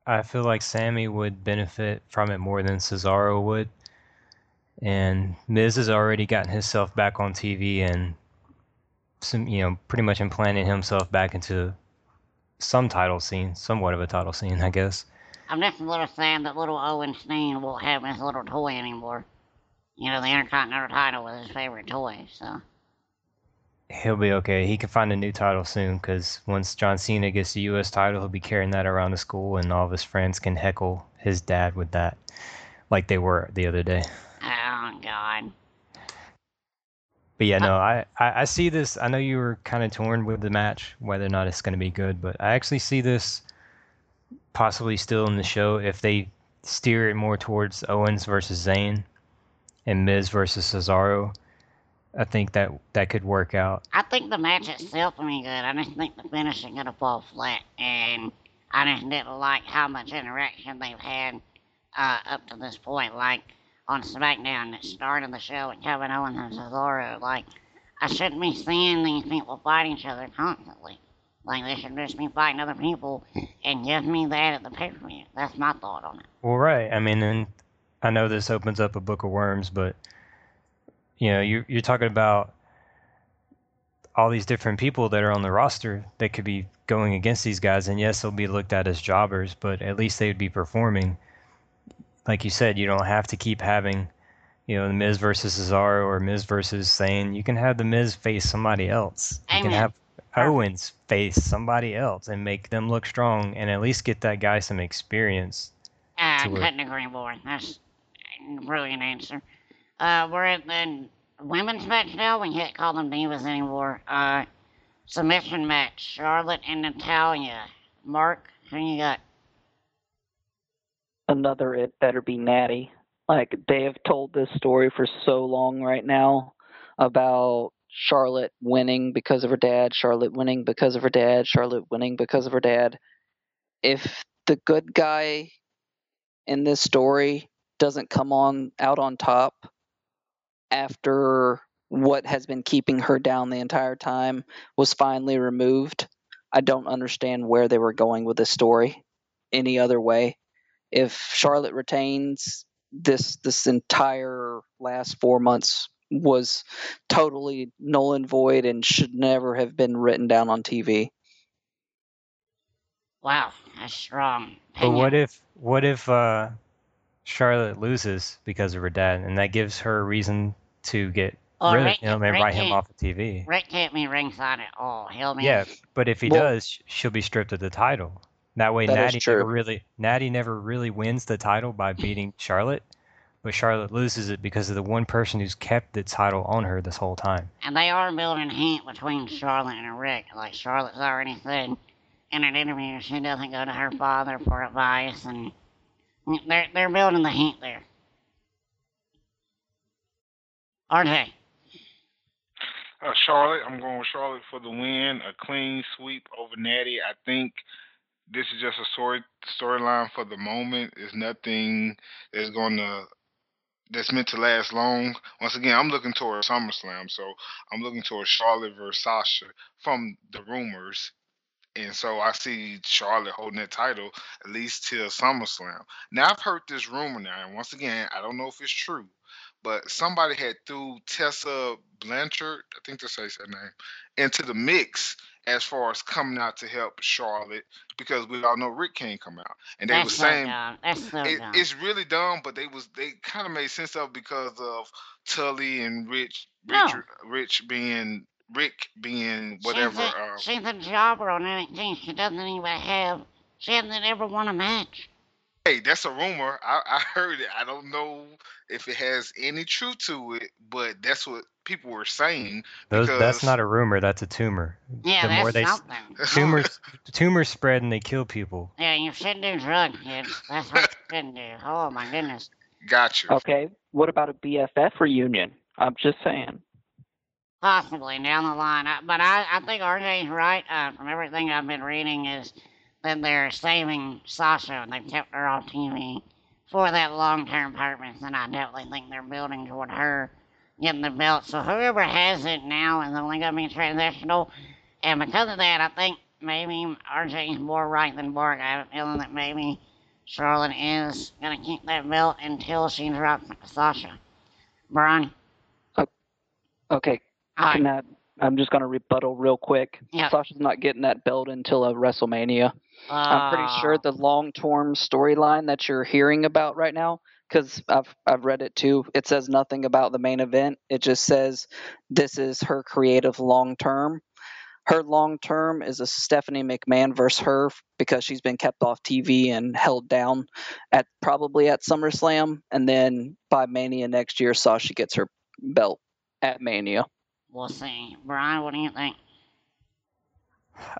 I feel like Sami would benefit from it more than Cesaro would. And Miz has already gotten himself back on TV and some, you know, pretty much implanted himself back into some title scene, somewhat of a title scene, I guess. I'm just a little sad that little Owen Steen won't have his little toy anymore. You know, the Intercontinental title was his favorite toy, so. he'll be okay. He can find a new title soon because once John Cena gets the U.S. title, he'll be carrying that around the school, and all of his friends can heckle his dad with that, like they were the other day. Oh God. But yeah, no, I, I, I see this. I know you were kind of torn with the match, whether or not it's going to be good, but I actually see this possibly still in the show if they steer it more towards Owens versus Zayn and Miz versus Cesaro. I think that that could work out. I think the match itself will be good. I just think the finish is gonna fall flat, and I just didn't like how much interaction they've had uh, up to this point. Like on SmackDown, that started the show with Kevin Owens and Cesaro. Like I shouldn't be seeing these people fight each other constantly. Like they should just be fighting other people and give me that at the pay per view. That's my thought on it. Well, right. I mean, and I know this opens up a book of worms, but you know, you you're talking about all these different people that are on the roster that could be going against these guys, and yes, they'll be looked at as jobbers, but at least they would be performing. Like you said, you don't have to keep having, you know, the Miz versus Cesaro or Miz versus Zayn. You can have the Miz face somebody else. You can have. Owens face somebody else and make them look strong, and at least get that guy some experience. I couldn't agree more. That's a brilliant answer. Uh, we're at the women's match now. We can't call them divas anymore. Uh, submission match: Charlotte and Natalya. Mark, who you got? Another it better be natty. Like they have told this story for so long right now about charlotte winning because of her dad charlotte winning because of her dad charlotte winning because of her dad. If the good guy in this story doesn't come on out on top after what has been keeping her down the entire time was finally removed i don't understand where they were going with this story any other way if Charlotte retains, this this entire last four months was totally null and void and should never have been written down on TV. Wow, that's strong. But what if what if uh, Charlotte loses because of her dad, and that gives her a reason to get Oh, rid of Ric- him and Ric write him can't- off of TV? Ric can't be ringside at all. He'll be Yeah, but if he Well- does, she'll be stripped of the title. That way, That is Natty never really Natty never really wins the title by beating Charlotte, but Charlotte loses it because of the one person who's kept the title on her this whole time. And they are building heat between Charlotte and Ric. Like Charlotte's already said in an interview she doesn't go to her father for advice and they're they're building the heat there. RJ. Uh, Charlotte, I'm going with Charlotte for the win. A clean sweep over Natty. I think this is just a story storyline for the moment. It's nothing that's going to that's meant to last long. Once again, I'm looking toward SummerSlam, so I'm looking toward Charlotte versus Sasha from the rumors. And so I see Charlotte holding that title at least till SummerSlam. Now I've heard this rumor now, and once again, I don't know if it's true, but somebody had threw Tessa Blanchard, I think that's how you say her name, into the mix as far as coming out to help Charlotte because we all know Ric can't come out, and they That's were saying. That's so it, it's really dumb, but they was they kind of made sense of because of Tully and Rich, No. Rich, Rich being Ric being whatever. She's a, uh, she's a jobber on NXT. She doesn't even have. She hasn't ever won a match. Hey, that's a rumor. I, I heard it. I don't know if it has any truth to it, but that's what people were saying. Those, that's not a rumor. That's a tumor. Yeah, the that's more they s- something. tumors tumors spread and they kill people. Yeah, you shouldn't do drugs, kids. That's what you shouldn't do. Oh my goodness. Got you. Okay, what about a BFF reunion? I'm just saying. Possibly down the line, but I, I think RJ's right. Uh, from everything I've been reading, is that they're saving Sasha and they've kept her off TV for that long-term purpose, and I definitely think they're building toward her getting the belt. So whoever has it now is only going to be transitional, and because of that, I think maybe RJ is more right than Borg. I have a feeling that maybe Charlotte is going to keep that belt until she drops Sasha. Brian, Okay, all right. can I I'm just going to rebuttal real quick. Sasha's not getting that belt until a WrestleMania. I'm pretty sure Uh, the long-term storyline that you're hearing about right now, because I've I've read it too. It says nothing about the main event. It just says this is her creative long-term. Her long-term is a Stephanie McMahon versus her because she's been kept off TV and held down at probably at SummerSlam, and then by Mania next year, Sasha gets her belt at Mania. We'll see. Brian, what do you think?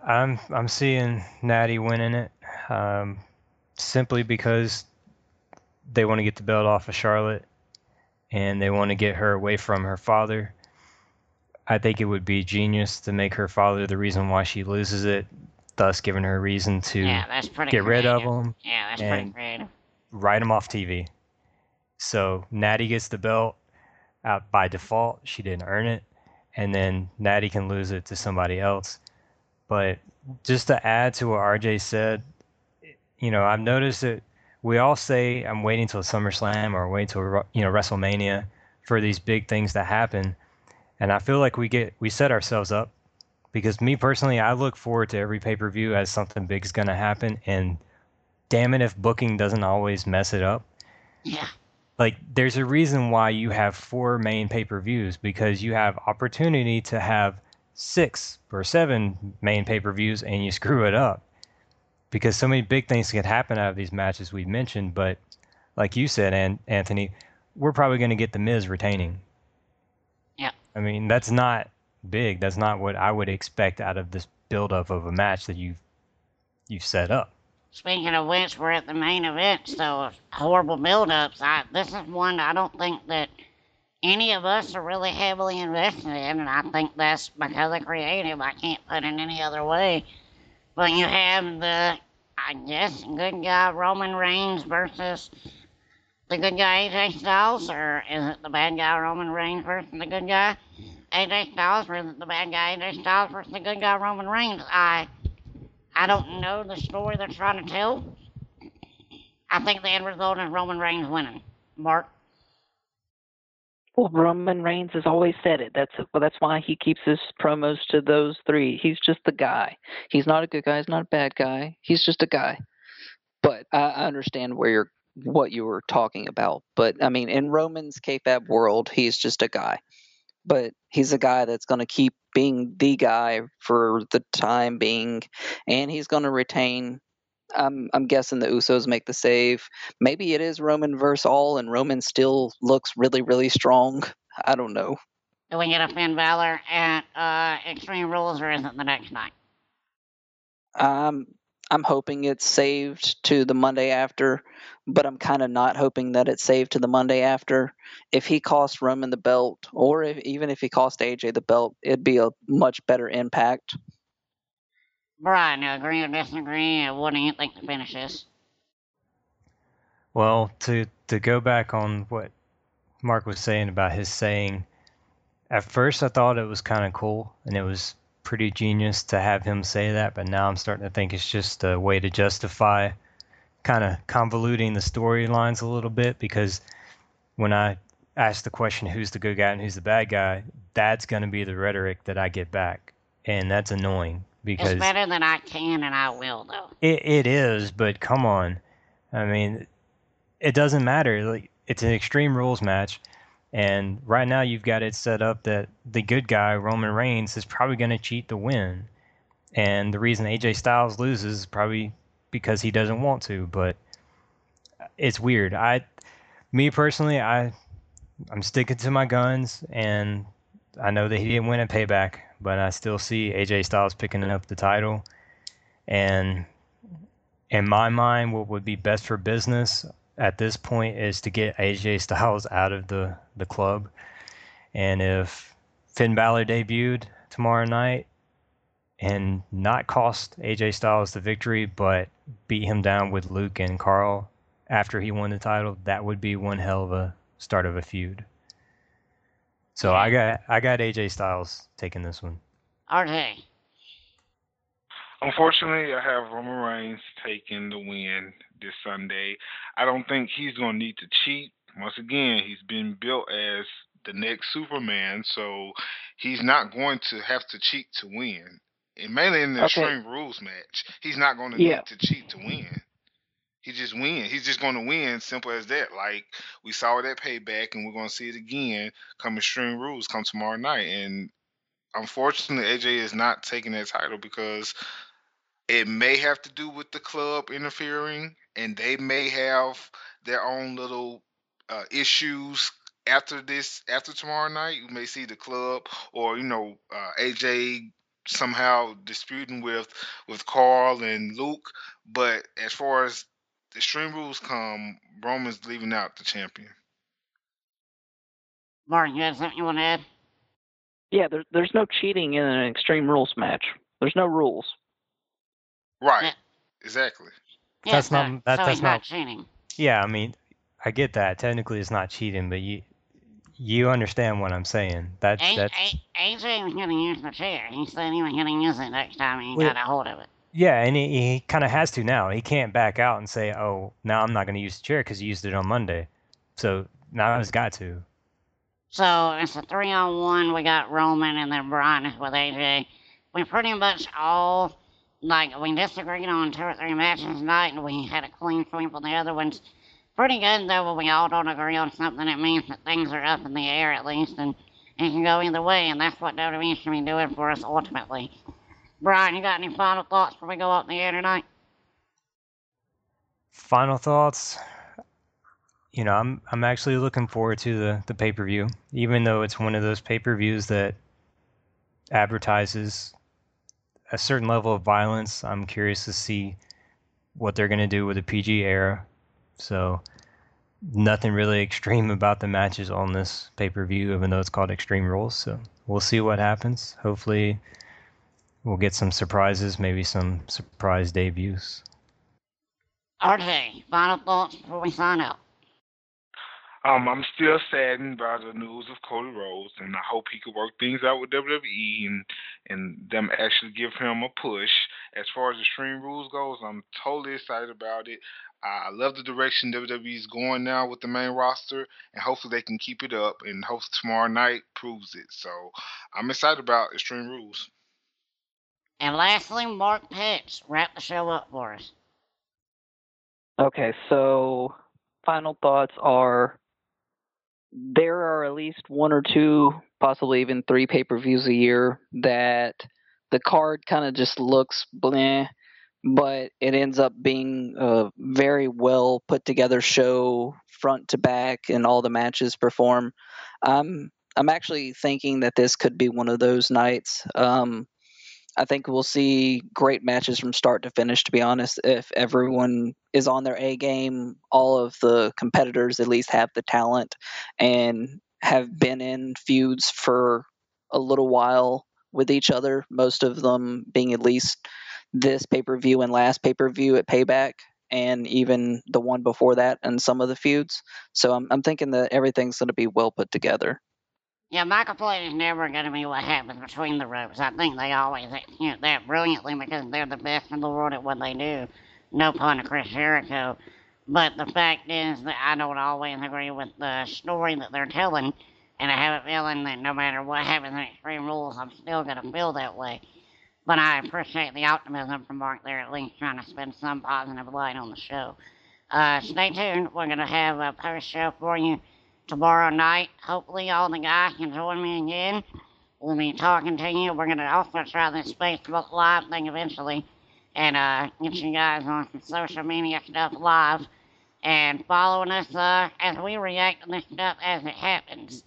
I'm I'm seeing Natty winning it, um, simply because they want to get the belt off of Charlotte, and they want to get her away from her father. I think it would be genius to make her father the reason why she loses it, thus giving her a reason to yeah, get rid of him, Yeah, that's pretty and- creative. write him off TV. So Natty gets the belt out by default. She didn't earn it, and then Natty can lose it to somebody else. But just to add to what RJ said, you know, I've noticed that we all say I'm waiting till SummerSlam or wait till you know WrestleMania for these big things to happen, and I feel like we get we set ourselves up because me personally, I look forward to every pay per view as something big is going to happen, and damn it if booking doesn't always mess it up. Yeah. Like there's a reason why you have four main pay-per-views because you have opportunity to have six or seven main pay-per-views and you screw it up. Because so many big things can happen out of these matches we've mentioned, but like you said, An- Anthony, we're probably going to get the Miz retaining. Yeah. I mean, that's not big. That's not what I would expect out of this build-up of a match that you've you've set up. Speaking of which, we're at the main event, so horrible build-ups. I, this is one I don't think that any of us are really heavily invested in, and I think that's because of creative. I can't put it any other way. But you have the, I guess, good guy Roman Reigns versus the good guy AJ Styles, or is it the bad guy Roman Reigns versus the good guy AJ Styles, or is it the bad guy AJ Styles versus the good guy Roman Reigns? I I don't know the story they're trying to tell. I think the end result is Roman Reigns winning. Mark? Well, Roman Reigns has always said it. That's well, that's why he keeps his promos to those three. He's just the guy. He's not a good guy. He's not a bad guy. He's just a guy. But I, understand where you're what you were talking about. But I mean, in Roman's kayfabe world, he's just a guy. But he's a guy that's going to keep being the guy for the time being, and he's going to retain. I'm I'm guessing the Usos make the save maybe it is Roman versus all, and Roman still looks really, really strong. I don't know. Do we get a Finn Balor at uh, Extreme Rules, or is it the next night? Um, I'm hoping it's saved to the Monday after, but I'm kind of not hoping that it's saved to the Monday after. If he cost Roman the belt, or if, even if he cost AJ the belt, it'd be a much better impact. Brian, you agree or disagree? and What do you think the finish is? Well, to to go back on what Mark was saying about his saying, at first I thought it was kind of cool and it was pretty genius to have him say that, but now I'm starting to think it's just a way to justify kind of convoluting the storylines a little bit because when I ask the question who's the good guy and who's the bad guy, that's going to be the rhetoric that I get back. And that's annoying because It's better than I can and I will, though. it, it is, but come on. I mean, it doesn't matter. Like it's an extreme rules match, and right now you've got it set up that the good guy Roman Reigns is probably going to cheat to win, and the reason AJ Styles loses is probably because he doesn't want to. But it's weird. I, me personally, I, I'm sticking to my guns, and I know that he didn't win at Payback, but I still see AJ Styles picking up the title, and in my mind, what would be best for business at this point is to get AJ Styles out of the, the club. And if Finn Balor debuted tomorrow night and not cost AJ Styles the victory, but beat him down with Luke and Karl after he won the title, that would be one hell of a start of a feud. So I got I got AJ Styles taking this one. RJ. Unfortunately, I have Roman Reigns taking the win this Sunday. I don't think he's going to need to cheat. Once again, he's been built as the next Superman, so he's not going to have to cheat to win. And mainly in the Okay. Extreme Rules match, he's not going to Yeah. need to cheat to win. He just win. He's just going to win. Simple as that. Like we saw that payback, and we're going to see it again come Extreme Rules come tomorrow night. And unfortunately, AJ is not taking that title because it may have to do with the club interfering, and they may have their own little uh, issues after this, after tomorrow night. You may see the club or you know uh, AJ somehow disputing with with Karl and Luke. But as far as the Extreme Rules come, Roman's leaving out the champion. Mark, you have something you want to add? Yeah, there, there's no cheating in an Extreme Rules match. There's no rules. Right. Yeah. Exactly. Yeah, That's so, not- that- so that's he's not not- cheating. Yeah, I mean, I get that. Technically, it's not cheating, but you you understand what I'm saying. That's A- that's A- AJ was going to use the chair. He said he was going to use it next time he Well- got a hold of it. yeah, and he, he kind of has to now. He can't back out and say, "Oh, now I'm not going to use the chair because he used it on Monday." So now he's got to. So it's a three on one. We got Roman and then Brian with AJ. We pretty much all like we disagreed on two or three matches tonight, and we had a clean sweep on the other ones. Pretty good though. When we all don't agree on something, it means that things are up in the air at least, and it can go either way, and that's what WWE should be doing for us ultimately. Brian, you got any final thoughts before we go out in the air tonight? Final thoughts. You know, I'm I'm actually looking forward to the the pay per view, even though it's one of those pay per views that advertises a certain level of violence. I'm curious to see what they're going to do with the PG era. So, nothing really extreme about the matches on this pay per view, even though it's called Extreme Rules. So, we'll see what happens. Hopefully, we'll get some surprises, maybe some surprise debuts. Okay, final thoughts before we sign out. Um, I'm still saddened by the news of Cody Rhodes, and I hope he could work things out with WWE and and them actually give him a push. As far as Extreme Rules goes, I'm totally excited about it. I I love the direction WWE is going now with the main roster, and hopefully they can keep it up. And hopefully tomorrow night proves it. So I'm excited about Extreme Rules. And lastly, Mark Pitts, wrap the show up for us. Okay, so final thoughts are there are at least one or two, possibly even three pay per views a year that the card kind of just looks bleh, but it ends up being a very well put together show, front to back, and all the matches perform. I'm I'm actually thinking that this could be one of those nights. Um, I think we'll see great matches from start to finish, to be honest. If everyone is on their A game, all of the competitors at least have the talent and have been in feuds for a little while with each other, most of them being at least this pay per view and last pay per view at Payback, and even the one before that, and some of the feuds. So I'm, I'm thinking that everything's going to be well put together. Yeah, Michael Plate is never going to be what happens between the ropes. I think they always execute that brilliantly because they're the best in the world at what they do. No pun to Chris Jericho. But the fact is that I don't always agree with the story that they're telling. And I have a feeling that no matter what happens in Extreme Rules, I'm still going to feel that way. But I appreciate the optimism from Mark there, at least trying to spend some positive light on the show. Uh, stay tuned. We're going to have a post show for you tomorrow night. Hopefully, all the guys can join me again. We'll be talking to you. We're going to also try this Facebook Live thing eventually and uh, get you guys on some social media stuff live and following us uh, as we react to this stuff as it happens.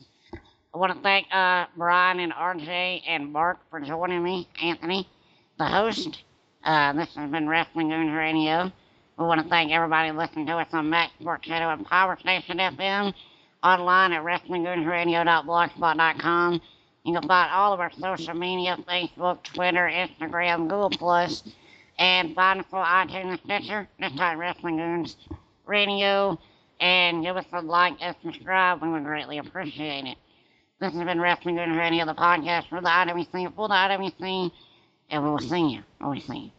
I want to thank uh, Brian and RJ and Mark for joining me, Anthony, the host. Uh, this has been Wrestling Goons Radio. We want to thank everybody listening to us on Max Sports and Power Station FM online at WrestlingGoonsRadio.blogspot.com. You can find all of our social media, Facebook, Twitter, Instagram, Google Plus, and find us on iTunes and Stitcher. Just type Wrestling Goons Radio and give us a like and subscribe. We would greatly appreciate it. This has been Wrestling Goons Radio, the podcast for the IWC, for the IWC, and we will see you. We will see you.